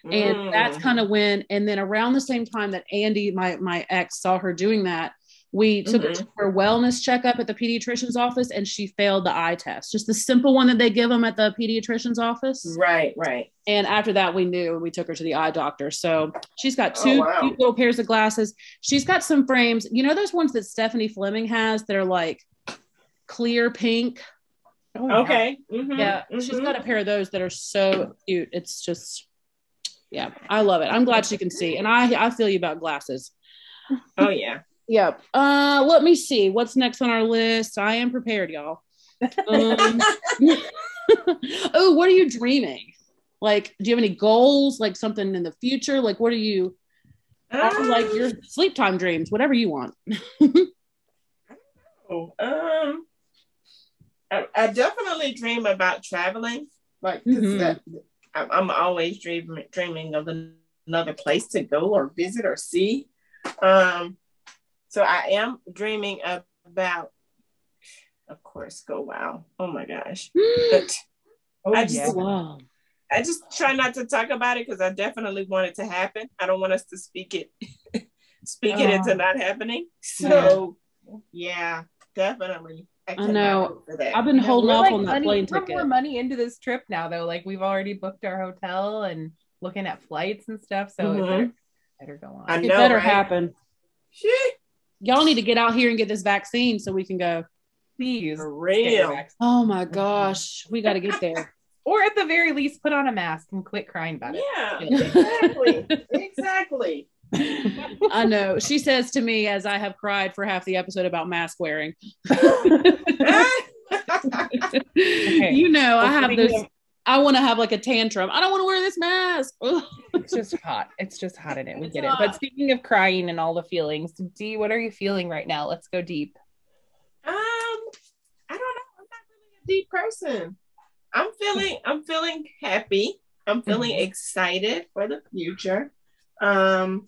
and Mm. that's kind of when and then around the same time that andy my my ex saw her doing that we took her to her wellness checkup at the pediatrician's office and she failed the eye test just the simple one that they give them at the pediatrician's office right, right. and after that we knew and we took her to the eye doctor so she's got Oh, two wow. cute little pairs of glasses she's got some frames you know those ones that stephanie fleming has that are like clear pink Oh. Okay. Mhm, yeah she's mhm. got a pair of those that are so cute it's just yeah i love it i'm glad she can see and i i feel you about glasses Oh yeah. Yep. Uh let me see. What's next on our list? I am prepared y'all. Um, <laughs> oh what are you dreaming? Like do you have any goals? Like something in the future? Like what are you like your sleep time dreams whatever you want. <laughs> Oh, um, I, I definitely dream about traveling. Like, Mhm. that, I'm, I'm always dreaming dreaming of an- another place to go or visit or see. Um, so I am dreaming about, of course, go wow. Oh my gosh, <gasps> but Oh, I just- yeah. wow I just try not to talk about it because I definitely want it to happen. I don't want us to speak it, <laughs> speak it into Oh. not happening. So yeah, definitely. I know. wait for that. i've been holding We're, off like, on that money- plane we're ticket more money into this trip now though like we've already booked our hotel and looking at flights and stuff so it Mhm. better, better go on I it know, better right? happen Shit, y'all need to get out here and get this vaccine so we can go please for real. Oh my gosh, we got to get there. <laughs> or at the very least put on a mask and quit crying about it Yeah, Yeah. exactly, <laughs> exactly. I know. She says to me as I have cried for half the episode about mask wearing. <laughs> You know, I have speaking this. of- I want to have like a tantrum. I don't want to wear this mask. <laughs> It's just hot it's just hot in it we It's get it but speaking of crying and all the feelings d what are you feeling right now let's go deep Um, I don't know. I'm not really a deep person. I'm feeling. I'm feeling happy. I'm feeling Mhm. excited for the future. Um,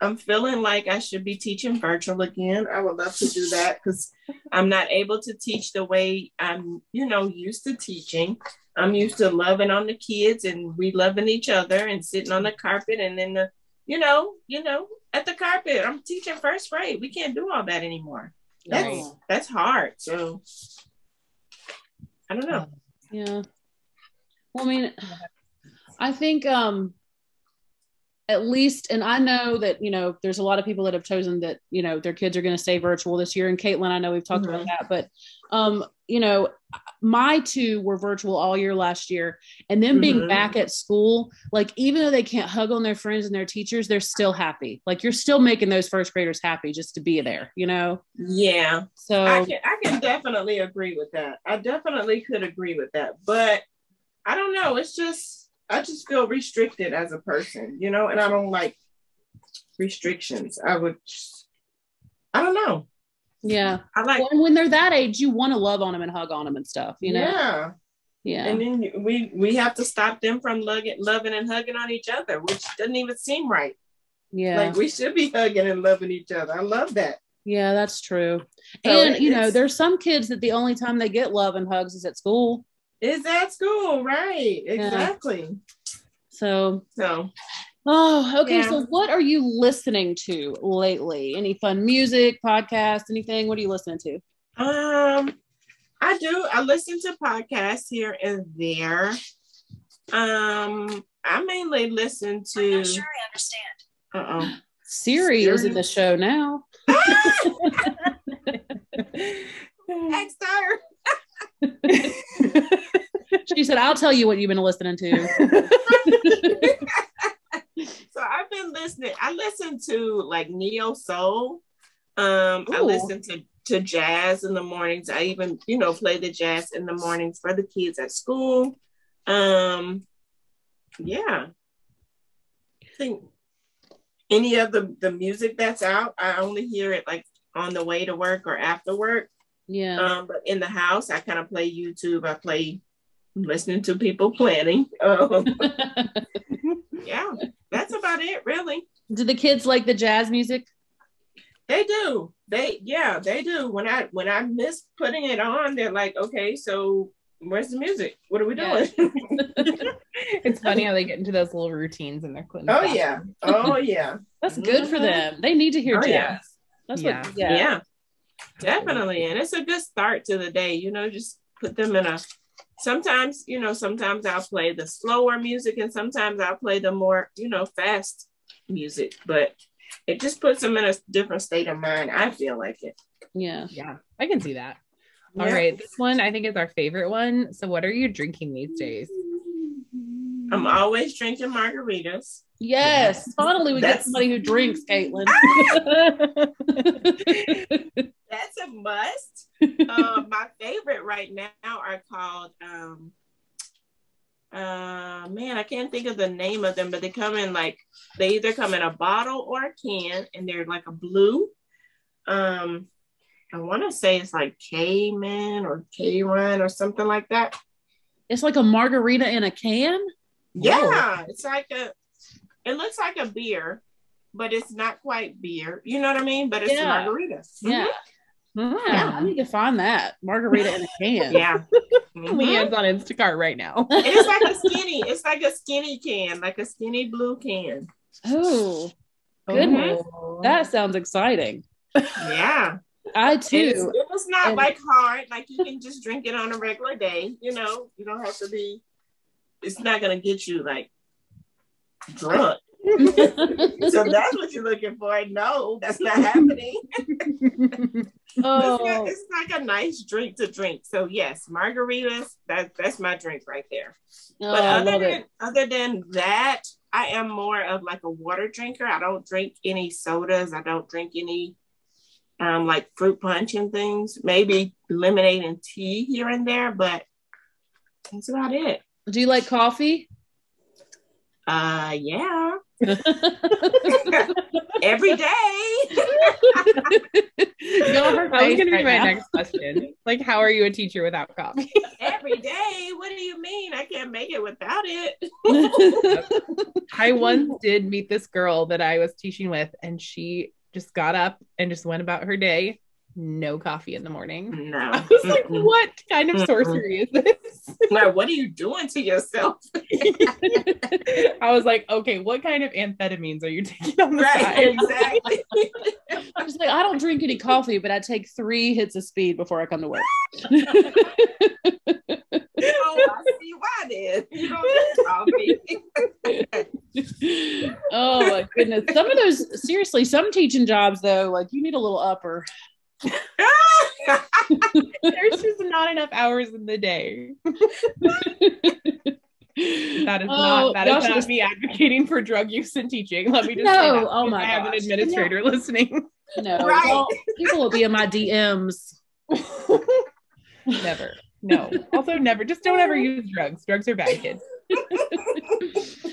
I'm feeling like I should be teaching virtual again. I would love to do that because I'm not able to teach the way I'm, you know, used to teaching. I'm used to loving on the kids and we loving each other and sitting on the carpet and then the, you know, you know, at the carpet. I'm teaching first grade. We can't do all that anymore. That's Right. that's hard. So I don't know. Yeah. Well, I mean, I think um at least, and I know that you know there's a lot of people that have chosen that you know their kids are going to stay virtual this year. And Caitlin, I know we've talked about that, but um, you know, my two were virtual all year last year, and then being Mhm. back at school, like even though they can't hug on their friends and their teachers, they're still happy. Like you're still making those first graders happy just to be there, you know. Yeah, So I can I can definitely agree with that. I definitely could agree with that. But I don't know. It's just I just feel restricted as a person, you know, and I don't like restrictions. I would just, I don't know. Yeah, I like when, when they're that age, you want to love on them and hug on them and stuff, you know. yeah. Yeah. And then we we have to stop them from loving, loving and hugging on each other, which doesn't even seem right. Yeah. Like we should be hugging and loving each other. I love that. yeah, that's true. So and you know, there's some kids that the only time they get love and hugs is at school. Is at school, right? Exactly. So, So oh, okay. Yeah. So, what are you listening to lately? Any fun music, podcast, anything? What are you listening to? Um, I do. I listen to podcasts here and there. Um, I mainly listen to. I'm not sure I understand. Uh oh. <gasps> Siri is in the show now. <laughs> Next time. <laughs> She said, "I'll tell you what you've been listening to." <laughs> <laughs> So I've been listening. I listen to like neo soul. Um, I listen to to jazz in the mornings. I even you know play the jazz in the mornings for the kids at school. Um, yeah. I think any of the the music that's out, I only hear it like on the way to work or after work. Yeah. Um, but in the house, I kind of play YouTube. I play listening to people planning. Um, <laughs> yeah, that's about it, really. Do the kids like the jazz music? They do. They yeah, they do. When I when I miss putting it on, they're like, okay, so where's the music? What are we Yeah. doing? <laughs> It's funny how they get into those little routines in their clinic. oh yeah. Oh yeah. <laughs> That's good for Mhm. them. They need to hear Oh, jazz. yeah. That's Yeah. what yeah. yeah. Definitely. And it's a good start to the day, you know, just put them in a sometimes, you know, sometimes I'll play the slower music and sometimes I'll play the more, you know, fast music, but it just puts them in a different state of mind. I feel like it. Yeah. Yeah, I can see that. All Yeah. right, this one I think is our favorite one. So, what are you drinking these days? I'm always drinking margaritas. Yes. Finally we get somebody who drinks, Caitlin. <laughs> <laughs> That's a must. uh, <laughs> my favorite right now are called um uh man, I can't think of the name of them, but they come in like they either come in a bottle or a can and they're like a blue. Um I want to say it's like Cayman or K Run or something like that. it's like a margarita in a can. Yeah, it's like a it looks like a beer, but it's not quite beer. You know what I mean? But it's Yeah. margarita. Yeah. Hmm. Yeah, I need to find that margarita in a <laughs> can. Yeah. <laughs> Mhm. Leanne's on Instacart right now. It's like a skinny, it's like a skinny can, like a skinny blue can. Oh, Goodness. Oh. that sounds exciting. Yeah. <laughs> I It's, too. it was not And- like hard, like you can just drink it on a regular day, you know, you don't have to be, it's not gonna get you like drunk. So that's what you're looking for. No, that's not happening. Oh, it's like a nice drink to drink. So yes, margaritas, that that's my drink right there. oh, But other than it. other than that, I am more of like a water drinker. I don't drink any sodas. I don't drink any um like fruit punch and things. Maybe lemonade and tea here and there, but that's about it. Do you like coffee? Uh yeah. <laughs> Every day. Y'all, her That was gonna be right my now. next question. Like, how are you a teacher without coffee? <laughs> Every day. What do you mean? I can't make it without it. <laughs> I once did meet this girl that I was teaching with, and she just got up and just went about her day. No coffee in the morning. No. <laughs> I was like, Mm-mm. what kind of Mm-mm. sorcery is this? <laughs> Like, what are you doing to yourself? <laughs> I was like, okay, what kind of amphetamines are you taking on the Right, side? exactly. I was like, I don't drink any coffee, but I take three hits of speed before I come to work. oh, I see why then. You don't coffee. oh my goodness. Some of those, seriously, some teaching jobs though, like you need a little upper. There's just not enough hours in the day. That is Oh, not that is not just- me advocating for drug use and teaching. Let me just No, oh my I have an administrator listening. No, <laughs> Right. well, people will be in my DMs. never. No. Also never. Just don't ever use drugs. Drugs are bad kids. <laughs>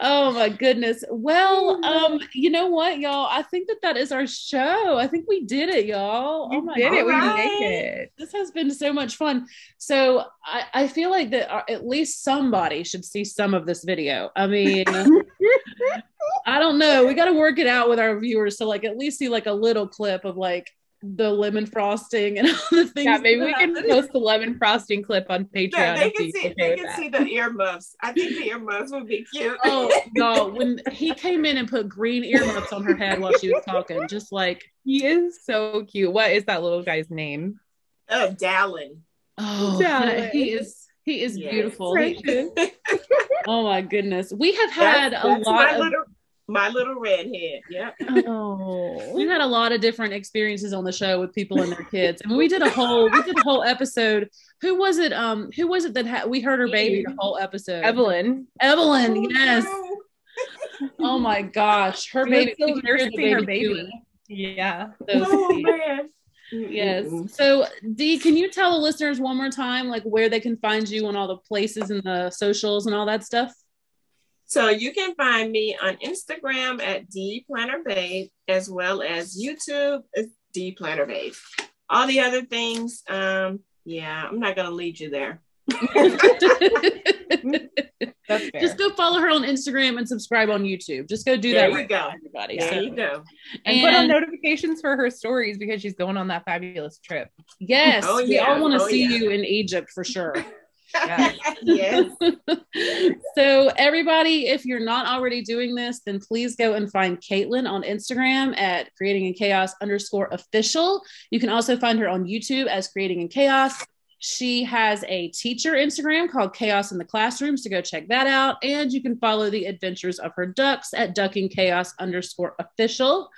Oh my goodness. Well, um, you know what, y'all? I think that that is our show. I think we did it, y'all. oh my did it. We God. make it. this has been so much fun. So I, I feel like that uh, at least somebody should see some of this video. I mean, <laughs> I don't know. We got to work it out with our viewers to like at least see like a little clip of like the lemon frosting and <laughs> all the things. Yeah, maybe we that can happen. post the lemon frosting clip on Patreon. Yeah, they can see they can that. see the earmuffs. I think the earmuffs would be cute. Oh <laughs> no! When he came in and put green earmuffs on her head while she was talking, just like He is so cute. What is that little guy's name? Uh, Dallin. oh, Darling. he is he is Yes. beautiful. He- Precious. oh my goodness, we have had That's- a that's lot my of little my little redhead. Yeah. Oh. we've had a lot of different experiences on the show with people and their kids. I mean, we did a whole we did a whole episode. Who was it? Um, who was it that had we heard her baby the whole episode? Evelyn. Evelyn, Oh, yes. no. Oh my gosh, her She was baby. still we could nursing her baby baby. Yeah. Those Oh teeth. man. Yes. So, Dee, can you tell the listeners one more time, like where they can find you and all the places and the socials and all that stuff? So you can find me on Instagram at D Planner Babe as well as YouTube as D Planner Babe. all the other things, um, yeah, I'm not gonna lead you there. That's fair. Just go follow her on Instagram and subscribe on YouTube. Just go do There that. you right go. everybody. There So- you go. and put on notifications for her stories because she's going on that fabulous trip. yes, Oh, we all want to Oh, see yeah. you in Egypt for sure. <laughs> <laughs> Yes. yes. <laughs> so everybody if you're not already doing this then please go and find caitlin on instagram at creating in chaos underscore official you can also find her on youtube as creating in chaos she has a teacher instagram called chaos in the classroom so go check that out and you can follow the adventures of her ducks at ducking chaos underscore official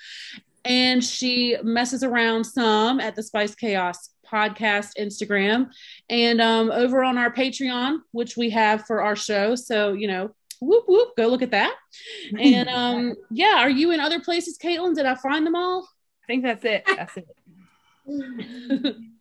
and she messes around some at the spice chaos podcast instagram and um, over on our Patreon, which we have for our show. So, you know, whoop, whoop, go look at that. <laughs> And um, yeah, are you in other places, Caitlin? Did I find them all? I think that's it. That's it. <laughs>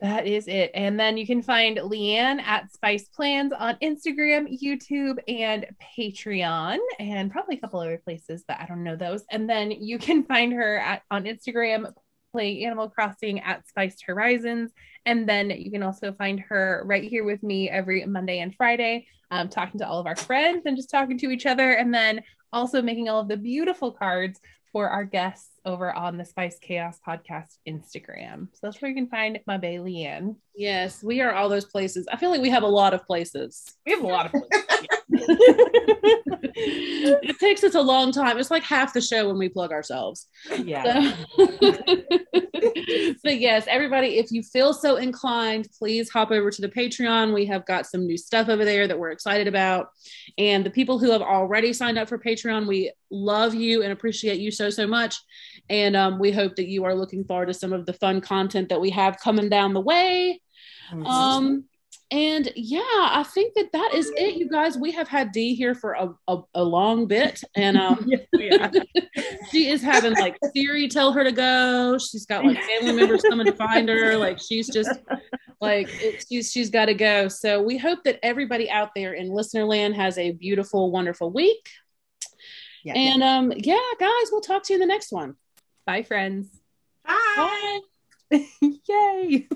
That is it. And then you can find Leanne at Spice Plans on Instagram, YouTube, and Patreon, and probably a couple other places, but I don't know those. And then you can find her at on Instagram, play Animal Crossing at Spiced Horizons. And then you can also find her right here with me every Monday and Friday, um, talking to all of our friends and just talking to each other. And then also making all of the beautiful cards for our guests over on the Spice Chaos Podcast Instagram. So that's where you can find my bae Leanne. yes, we are all those places. I feel like we have a lot of places. We have a lot of <laughs> it takes us a long time. It's like half the show when we plug ourselves. yeah. So, <laughs> yes, everybody, if you feel so inclined, please hop over to the Patreon. We have got some new stuff over there that we're excited about. And the people who have already signed up for Patreon, we love you and appreciate you so, so much. And um, we hope that you are looking forward to some of the fun content that we have coming down the way. Um, and yeah, I think that that is it, you guys. We have had Dee here for a, a, a long bit, and um, <laughs> <laughs> she is having like Siri tell her to go. She's got like family members coming to find her. Like she's just like it, she's she's got to go. So we hope that everybody out there in listener land has a beautiful, wonderful week. Yeah. And um, yeah, guys, we'll talk to you in the next one. Bye, friends. Bye. Bye. <laughs> Yay.